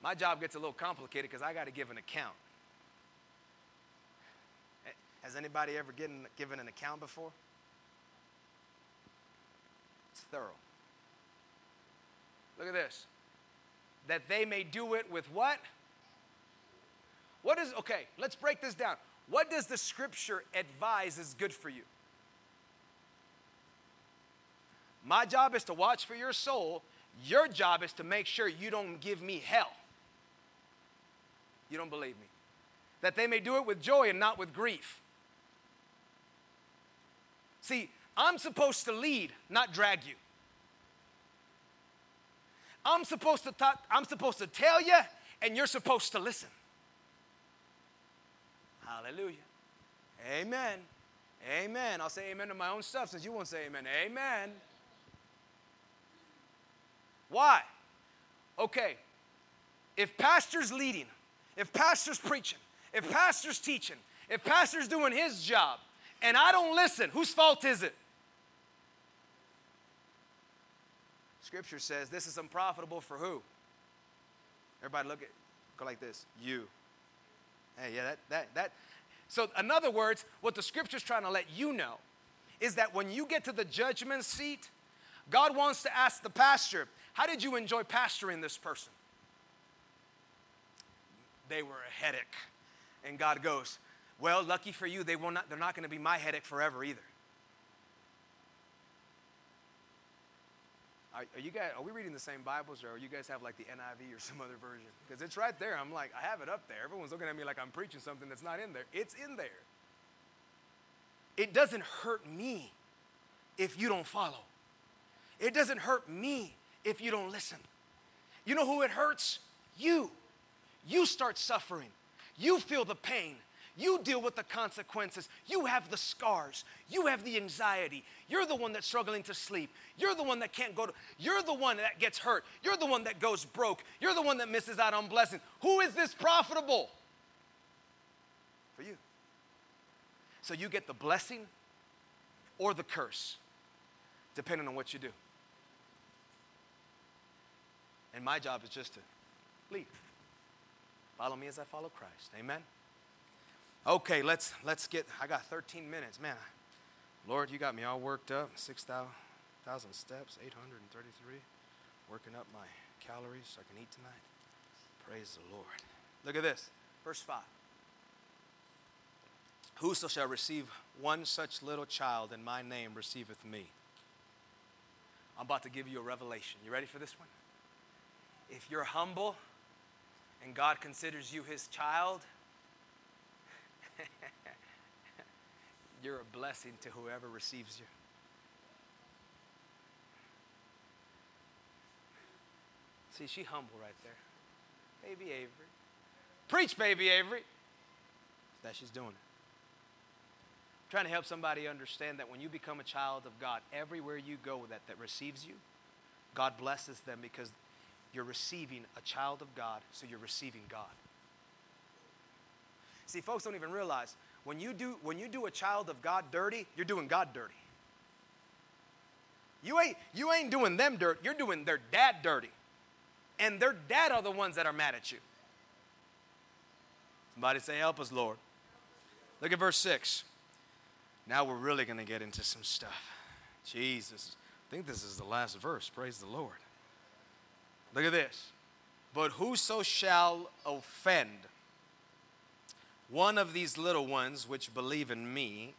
my job gets a little complicated because I got to give an account. Eh, has anybody ever given, given an account before? It's thorough. Look at this that they may do it with what? What is, okay, let's break this down. What does the scripture advise is good for you? My job is to watch for your soul. Your job is to make sure you don't give me hell. You don't believe me. That they may do it with joy and not with grief. See, I'm supposed to lead, not drag you. I'm supposed to talk, I'm supposed to tell you, and you're supposed to listen. Hallelujah. Amen. Amen. I'll say amen to my own stuff since you won't say amen. Amen. Why? Okay. If pastor's leading, if pastor's preaching, if pastor's teaching, if pastor's doing his job, and I don't listen, whose fault is it? Scripture says this is unprofitable for who? Everybody look at go like this. You. Hey, yeah, that that that so in other words, what the scripture's trying to let you know is that when you get to the judgment seat, God wants to ask the pastor, how did you enjoy pastoring this person? They were a headache. And God goes, Well, lucky for you, they will not, they're not going to be my headache forever either. Are, are, you guys, are we reading the same Bibles or you guys have like the NIV or some other version? Because it's right there. I'm like, I have it up there. Everyone's looking at me like I'm preaching something that's not in there. It's in there. It doesn't hurt me if you don't follow. It doesn't hurt me if you don't listen. You know who it hurts? You. You start suffering. You feel the pain. You deal with the consequences. You have the scars. You have the anxiety. You're the one that's struggling to sleep. You're the one that can't go to, you're the one that gets hurt. You're the one that goes broke. You're the one that misses out on blessings. Who is this profitable? For you. So you get the blessing or the curse, depending on what you do. And my job is just to lead. Follow me as I follow Christ. Amen. Okay, let's let's get. I got 13 minutes, man. Lord, you got me all worked up. 6,000 steps, 833. Working up my calories so I can eat tonight. Praise the Lord. Look at this, verse 5. Whoso shall receive one such little child in my name receiveth me. I'm about to give you a revelation. You ready for this one? If you're humble and God considers you his child, you're a blessing to whoever receives you. See, she humble right there. Baby Avery. Preach, baby Avery. That she's doing it. I'm trying to help somebody understand that when you become a child of God, everywhere you go that, that receives you, God blesses them because you're receiving a child of God, so you're receiving God. See, folks don't even realize when you do when you do a child of God dirty, you're doing God dirty. You ain't you ain't doing them dirt, you're doing their dad dirty. And their dad are the ones that are mad at you. Somebody say, Help us, Lord. Look at verse 6. Now we're really going to get into some stuff. Jesus. I think this is the last verse. Praise the Lord. Look at this. But whoso shall offend one of these little ones which believe in me,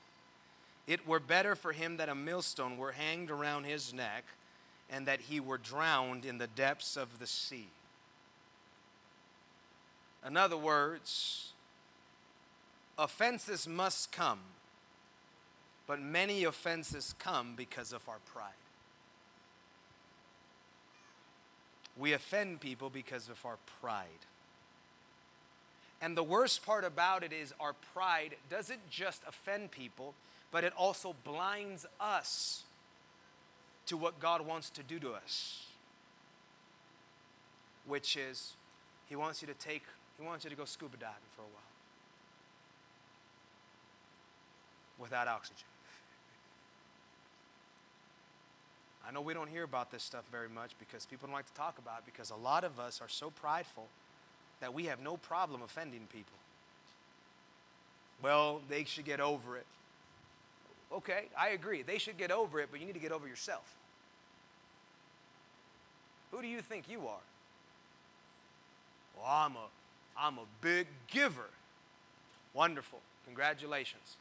it were better for him that a millstone were hanged around his neck and that he were drowned in the depths of the sea. In other words, offenses must come, but many offenses come because of our pride. We offend people because of our pride. And the worst part about it is our pride doesn't just offend people, but it also blinds us to what God wants to do to us. Which is, He wants you to take, He wants you to go scuba diving for a while without oxygen. I know we don't hear about this stuff very much because people don't like to talk about it because a lot of us are so prideful that we have no problem offending people. Well, they should get over it. Okay, I agree. They should get over it, but you need to get over yourself. Who do you think you are? Well, I'm a, I'm a big giver. Wonderful. Congratulations.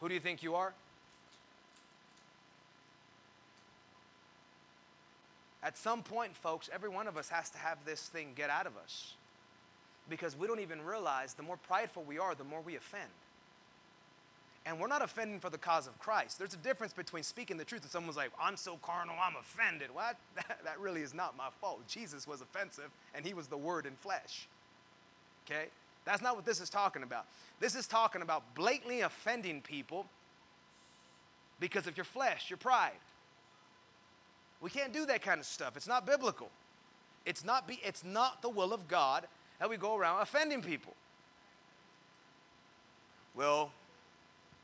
Who do you think you are? At some point, folks, every one of us has to have this thing get out of us. Because we don't even realize the more prideful we are, the more we offend. and we're not offending for the cause of Christ. There's a difference between speaking the truth and someone's like, I'm so carnal, I'm offended. Well, that, that really is not my fault. Jesus was offensive, and he was the word in flesh. Okay? That's not what this is talking about. This is talking about blatantly offending people because of your flesh, your pride. We can't do that kind of stuff. It's not biblical. It's not, be, it's not the will of God that we go around offending people. Well,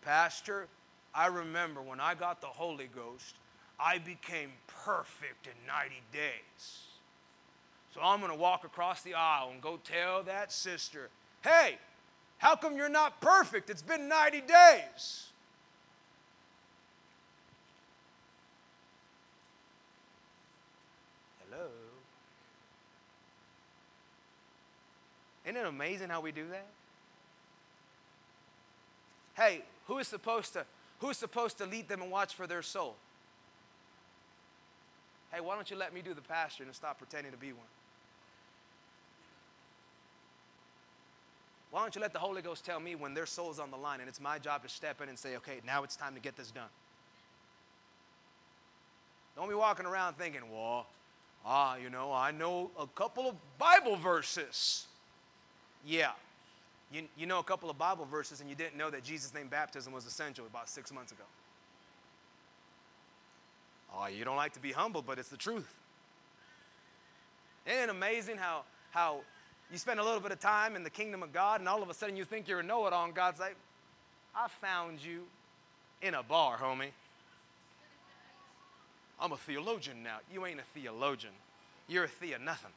Pastor, I remember when I got the Holy Ghost, I became perfect in 90 days. So I'm going to walk across the aisle and go tell that sister, hey, how come you're not perfect? It's been 90 days. Isn't it amazing how we do that? Hey, who is supposed to who is supposed to lead them and watch for their soul? Hey, why don't you let me do the pastor and stop pretending to be one? Why don't you let the Holy Ghost tell me when their soul's on the line and it's my job to step in and say, okay, now it's time to get this done? Don't be walking around thinking, well, ah, you know, I know a couple of Bible verses. Yeah, you, you know a couple of Bible verses and you didn't know that Jesus' name baptism was essential about six months ago. Oh, you don't like to be humble, but it's the truth. Isn't it amazing how, how you spend a little bit of time in the kingdom of God and all of a sudden you think you're a know it all, God's like, I found you in a bar, homie. I'm a theologian now. You ain't a theologian, you're a thea nothing.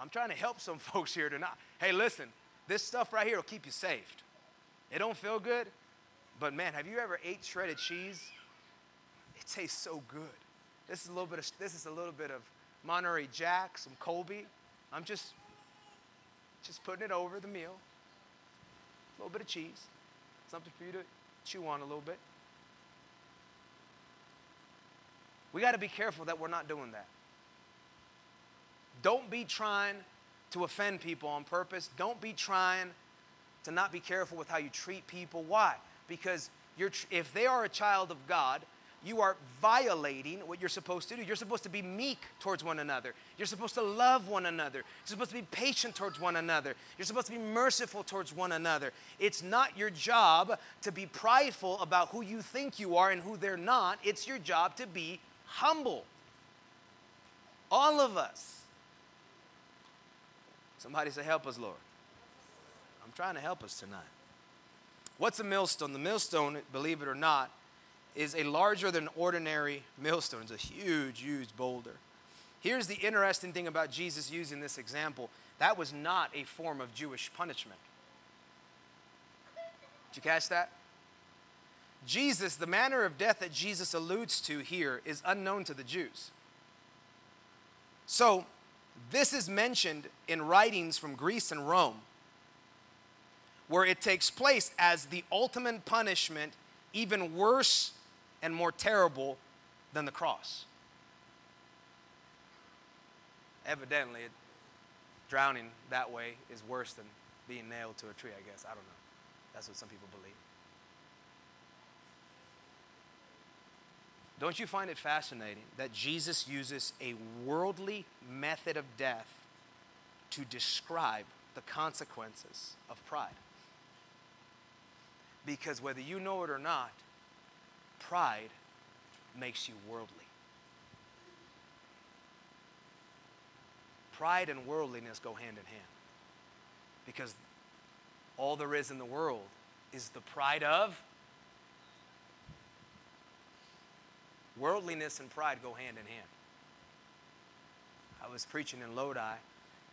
I'm trying to help some folks here tonight. Hey, listen, this stuff right here will keep you saved. It don't feel good, but man, have you ever ate shredded cheese? It tastes so good. This is a little bit of this is a little bit of Monterey Jack, some Colby. I'm just just putting it over the meal. A little bit of cheese, something for you to chew on a little bit. We got to be careful that we're not doing that. Don't be trying to offend people on purpose. Don't be trying to not be careful with how you treat people. Why? Because if they are a child of God, you are violating what you're supposed to do. You're supposed to be meek towards one another. You're supposed to love one another. You're supposed to be patient towards one another. You're supposed to be merciful towards one another. It's not your job to be prideful about who you think you are and who they're not. It's your job to be humble. All of us. Somebody say, Help us, Lord. I'm trying to help us tonight. What's a millstone? The millstone, believe it or not, is a larger than ordinary millstone. It's a huge, huge boulder. Here's the interesting thing about Jesus using this example that was not a form of Jewish punishment. Did you catch that? Jesus, the manner of death that Jesus alludes to here, is unknown to the Jews. So, this is mentioned in writings from Greece and Rome, where it takes place as the ultimate punishment, even worse and more terrible than the cross. Evidently, drowning that way is worse than being nailed to a tree, I guess. I don't know. That's what some people believe. Don't you find it fascinating that Jesus uses a worldly method of death to describe the consequences of pride? Because whether you know it or not, pride makes you worldly. Pride and worldliness go hand in hand. Because all there is in the world is the pride of Worldliness and pride go hand in hand. I was preaching in Lodi.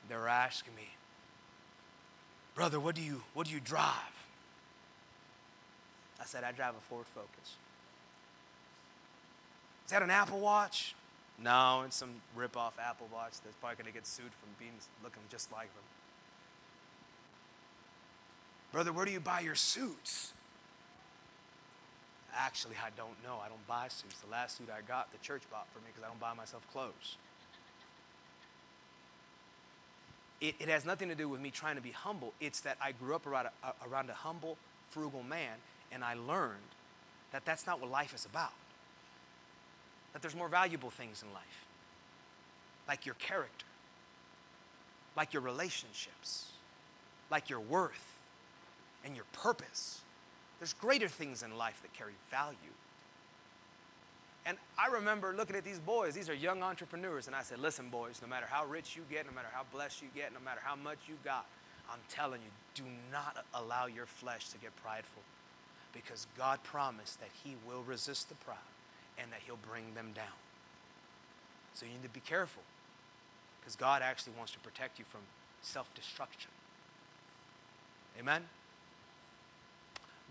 They were asking me, Brother, what do you, what do you drive? I said, I drive a Ford Focus. Is that an Apple Watch? No, it's some rip-off Apple Watch that's probably going to get sued from being looking just like them. Brother, where do you buy your suits? Actually, I don't know. I don't buy suits. The last suit I got, the church bought for me because I don't buy myself clothes. it, it has nothing to do with me trying to be humble. It's that I grew up around a, around a humble, frugal man, and I learned that that's not what life is about. That there's more valuable things in life, like your character, like your relationships, like your worth and your purpose. There's greater things in life that carry value. And I remember looking at these boys, these are young entrepreneurs, and I said, Listen, boys, no matter how rich you get, no matter how blessed you get, no matter how much you got, I'm telling you, do not allow your flesh to get prideful because God promised that He will resist the proud and that He'll bring them down. So you need to be careful because God actually wants to protect you from self destruction. Amen?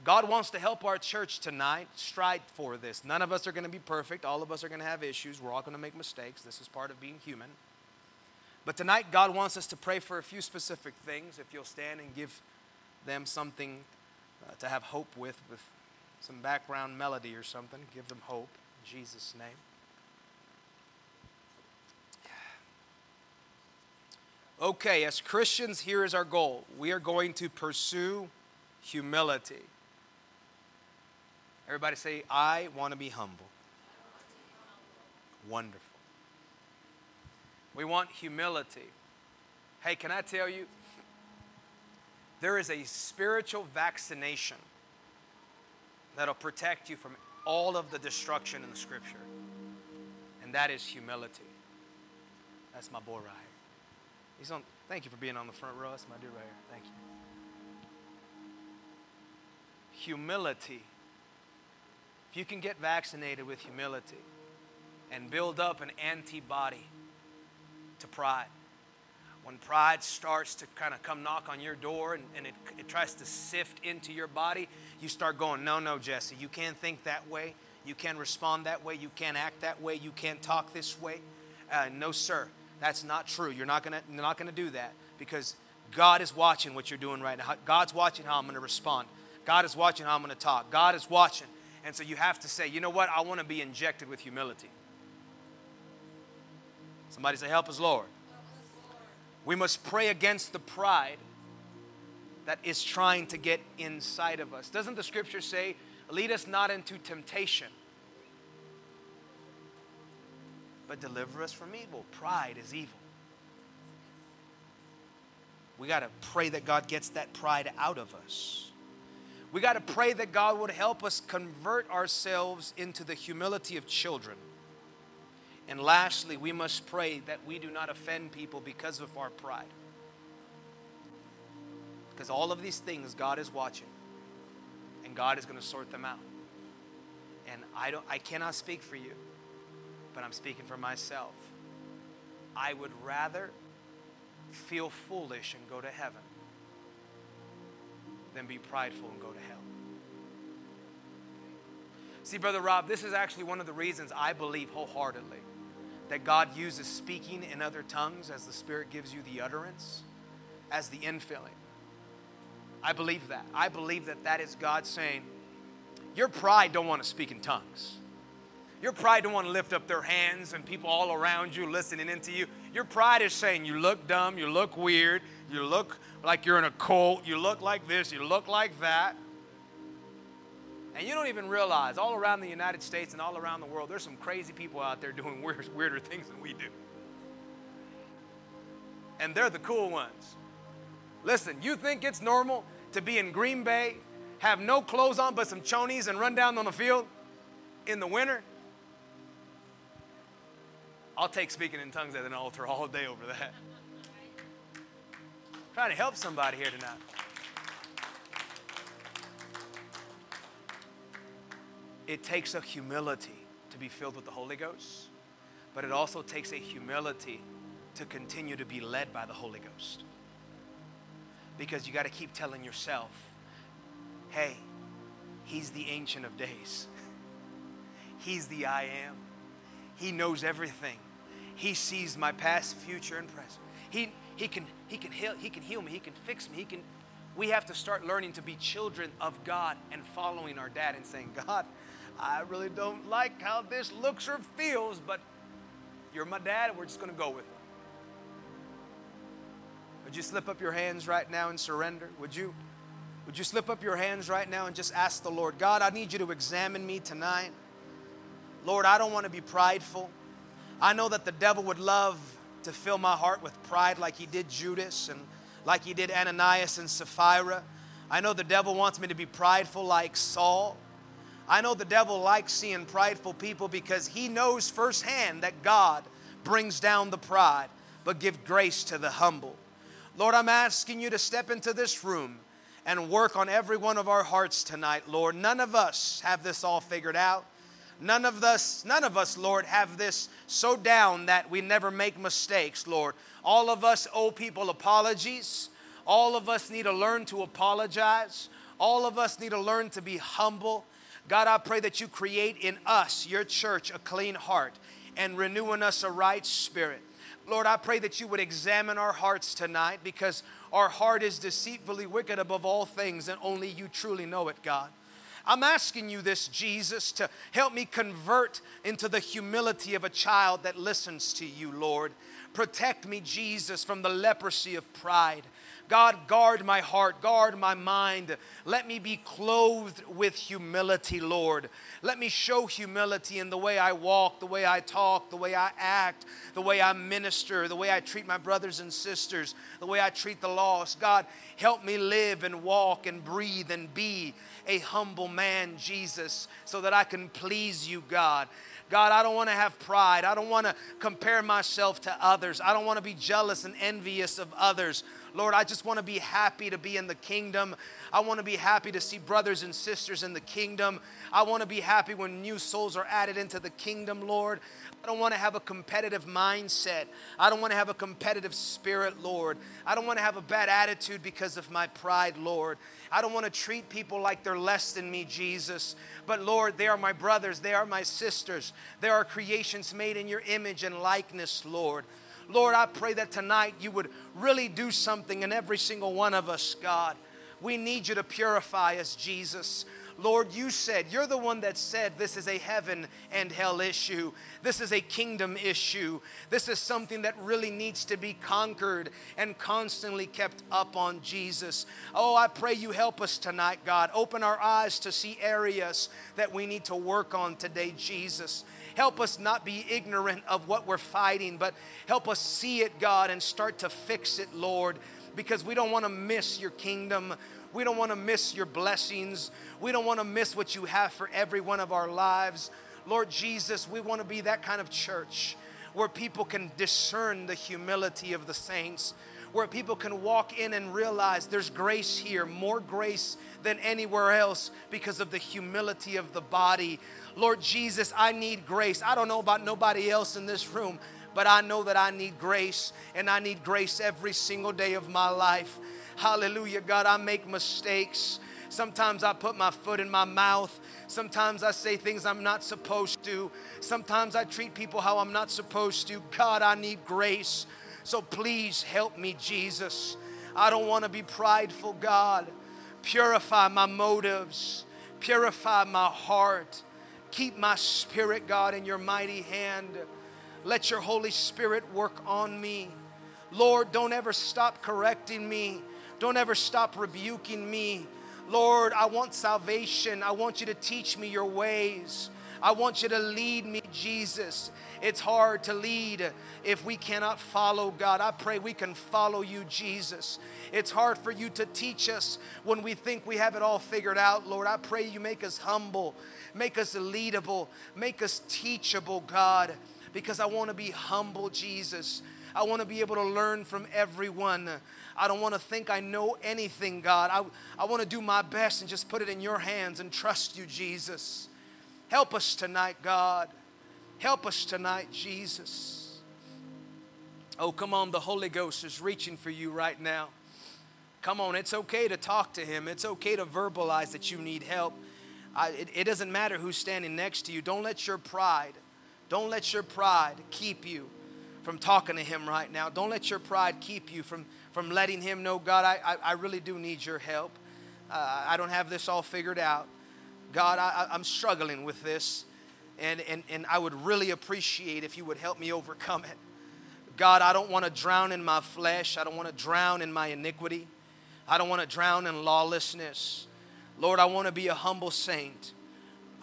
God wants to help our church tonight strive for this. None of us are going to be perfect. All of us are going to have issues. We're all going to make mistakes. This is part of being human. But tonight, God wants us to pray for a few specific things. If you'll stand and give them something uh, to have hope with, with some background melody or something, give them hope in Jesus' name. Okay, as Christians, here is our goal. We are going to pursue humility. Everybody say, I want to be humble. Wonderful. We want humility. Hey, can I tell you? There is a spiritual vaccination that'll protect you from all of the destruction in the scripture, and that is humility. That's my boy right here. He's on. Thank you for being on the front row. That's my dude right here. Thank you. Humility. If you can get vaccinated with humility and build up an antibody to pride, when pride starts to kind of come knock on your door and, and it, it tries to sift into your body, you start going, No, no, Jesse, you can't think that way. You can't respond that way. You can't act that way. You can't talk this way. Uh, no, sir. That's not true. You're not going you're not gonna do that because God is watching what you're doing right now. God's watching how I'm going to respond. God is watching how I'm going to talk. God is watching. And so you have to say, you know what? I want to be injected with humility. Somebody say, Help us, Lord. We must pray against the pride that is trying to get inside of us. Doesn't the scripture say, lead us not into temptation, but deliver us from evil? Pride is evil. We got to pray that God gets that pride out of us. We got to pray that God would help us convert ourselves into the humility of children. And lastly, we must pray that we do not offend people because of our pride. Because all of these things God is watching and God is going to sort them out. And I don't I cannot speak for you, but I'm speaking for myself. I would rather feel foolish and go to heaven than be prideful and go to hell. See, Brother Rob, this is actually one of the reasons I believe wholeheartedly that God uses speaking in other tongues as the Spirit gives you the utterance, as the infilling. I believe that. I believe that that is God saying, Your pride don't want to speak in tongues. Your pride don't want to lift up their hands and people all around you listening into you. Your pride is saying you look dumb, you look weird, you look like you're in a cult, you look like this, you look like that. And you don't even realize all around the United States and all around the world, there's some crazy people out there doing weird, weirder things than we do. And they're the cool ones. Listen, you think it's normal to be in Green Bay, have no clothes on but some chonies and run down on the field in the winter? I'll take speaking in tongues at an altar all day over that. Trying to help somebody here tonight. It takes a humility to be filled with the Holy Ghost, but it also takes a humility to continue to be led by the Holy Ghost. Because you got to keep telling yourself, hey, He's the Ancient of Days, He's the I am. He knows everything. He sees my past, future, and present. He, he, can, he, can heal, he can heal me. He can fix me. He can, we have to start learning to be children of God and following our dad and saying, God, I really don't like how this looks or feels, but you're my dad and we're just going to go with it. Would you slip up your hands right now and surrender? Would you? Would you slip up your hands right now and just ask the Lord, God, I need you to examine me tonight. Lord, I don't want to be prideful. I know that the devil would love to fill my heart with pride like he did Judas and like he did Ananias and Sapphira. I know the devil wants me to be prideful like Saul. I know the devil likes seeing prideful people because he knows firsthand that God brings down the pride, but give grace to the humble. Lord, I'm asking you to step into this room and work on every one of our hearts tonight, Lord. None of us have this all figured out. None of us, none of us, Lord, have this so down that we never make mistakes, Lord. All of us owe people apologies. All of us need to learn to apologize. All of us need to learn to be humble. God, I pray that you create in us, your church, a clean heart and renew in us a right spirit. Lord, I pray that you would examine our hearts tonight because our heart is deceitfully wicked above all things, and only you truly know it, God. I'm asking you this, Jesus, to help me convert into the humility of a child that listens to you, Lord. Protect me, Jesus, from the leprosy of pride. God, guard my heart, guard my mind. Let me be clothed with humility, Lord. Let me show humility in the way I walk, the way I talk, the way I act, the way I minister, the way I treat my brothers and sisters, the way I treat the lost. God, help me live and walk and breathe and be a humble man, Jesus, so that I can please you, God. God, I don't want to have pride. I don't want to compare myself to others. I don't want to be jealous and envious of others. Lord, I just want to be happy to be in the kingdom. I want to be happy to see brothers and sisters in the kingdom. I want to be happy when new souls are added into the kingdom, Lord. I don't want to have a competitive mindset. I don't want to have a competitive spirit, Lord. I don't want to have a bad attitude because of my pride, Lord. I don't want to treat people like they're less than me, Jesus. But Lord, they are my brothers, they are my sisters. They are creations made in your image and likeness, Lord. Lord, I pray that tonight you would really do something in every single one of us, God. We need you to purify us, Jesus. Lord, you said, you're the one that said this is a heaven and hell issue. This is a kingdom issue. This is something that really needs to be conquered and constantly kept up on Jesus. Oh, I pray you help us tonight, God. Open our eyes to see areas that we need to work on today, Jesus. Help us not be ignorant of what we're fighting, but help us see it, God, and start to fix it, Lord, because we don't want to miss your kingdom. We don't want to miss your blessings. We don't want to miss what you have for every one of our lives. Lord Jesus, we want to be that kind of church where people can discern the humility of the saints, where people can walk in and realize there's grace here, more grace than anywhere else because of the humility of the body. Lord Jesus, I need grace. I don't know about nobody else in this room, but I know that I need grace, and I need grace every single day of my life. Hallelujah, God, I make mistakes. Sometimes I put my foot in my mouth. Sometimes I say things I'm not supposed to. Sometimes I treat people how I'm not supposed to. God, I need grace. So please help me, Jesus. I don't want to be prideful, God. Purify my motives, purify my heart. Keep my spirit, God, in your mighty hand. Let your Holy Spirit work on me. Lord, don't ever stop correcting me. Don't ever stop rebuking me. Lord, I want salvation. I want you to teach me your ways. I want you to lead me, Jesus. It's hard to lead if we cannot follow God. I pray we can follow you, Jesus. It's hard for you to teach us when we think we have it all figured out, Lord. I pray you make us humble, make us leadable, make us teachable, God, because I want to be humble, Jesus. I want to be able to learn from everyone. I don't want to think I know anything, God. I, I want to do my best and just put it in your hands and trust you, Jesus. Help us tonight, God. Help us tonight, Jesus. Oh, come on, the Holy Ghost is reaching for you right now. Come on, it's okay to talk to Him, it's okay to verbalize that you need help. I, it, it doesn't matter who's standing next to you. Don't let your pride, don't let your pride keep you from talking to Him right now. Don't let your pride keep you from from letting Him know, God, I, I, I really do need your help. Uh, I don't have this all figured out. God, I, I'm struggling with this, and, and, and I would really appreciate if you would help me overcome it. God, I don't want to drown in my flesh. I don't want to drown in my iniquity. I don't want to drown in lawlessness. Lord, I want to be a humble saint.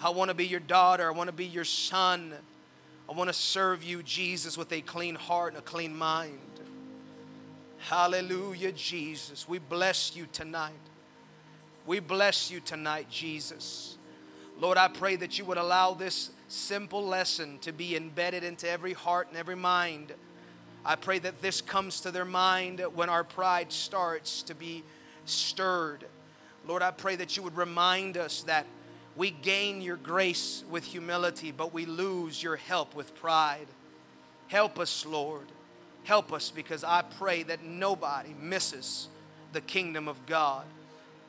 I want to be your daughter. I want to be your son. I want to serve you, Jesus, with a clean heart and a clean mind. Hallelujah, Jesus. We bless you tonight. We bless you tonight, Jesus. Lord, I pray that you would allow this simple lesson to be embedded into every heart and every mind. I pray that this comes to their mind when our pride starts to be stirred. Lord, I pray that you would remind us that we gain your grace with humility, but we lose your help with pride. Help us, Lord. Help us because I pray that nobody misses the kingdom of God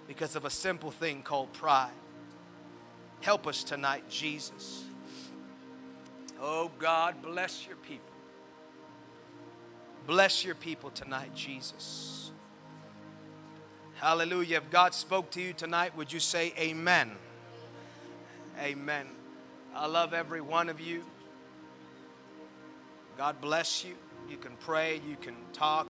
because of a simple thing called pride. Help us tonight, Jesus. Oh, God, bless your people. Bless your people tonight, Jesus. Hallelujah. If God spoke to you tonight, would you say amen? Amen. I love every one of you. God bless you. You can pray, you can talk.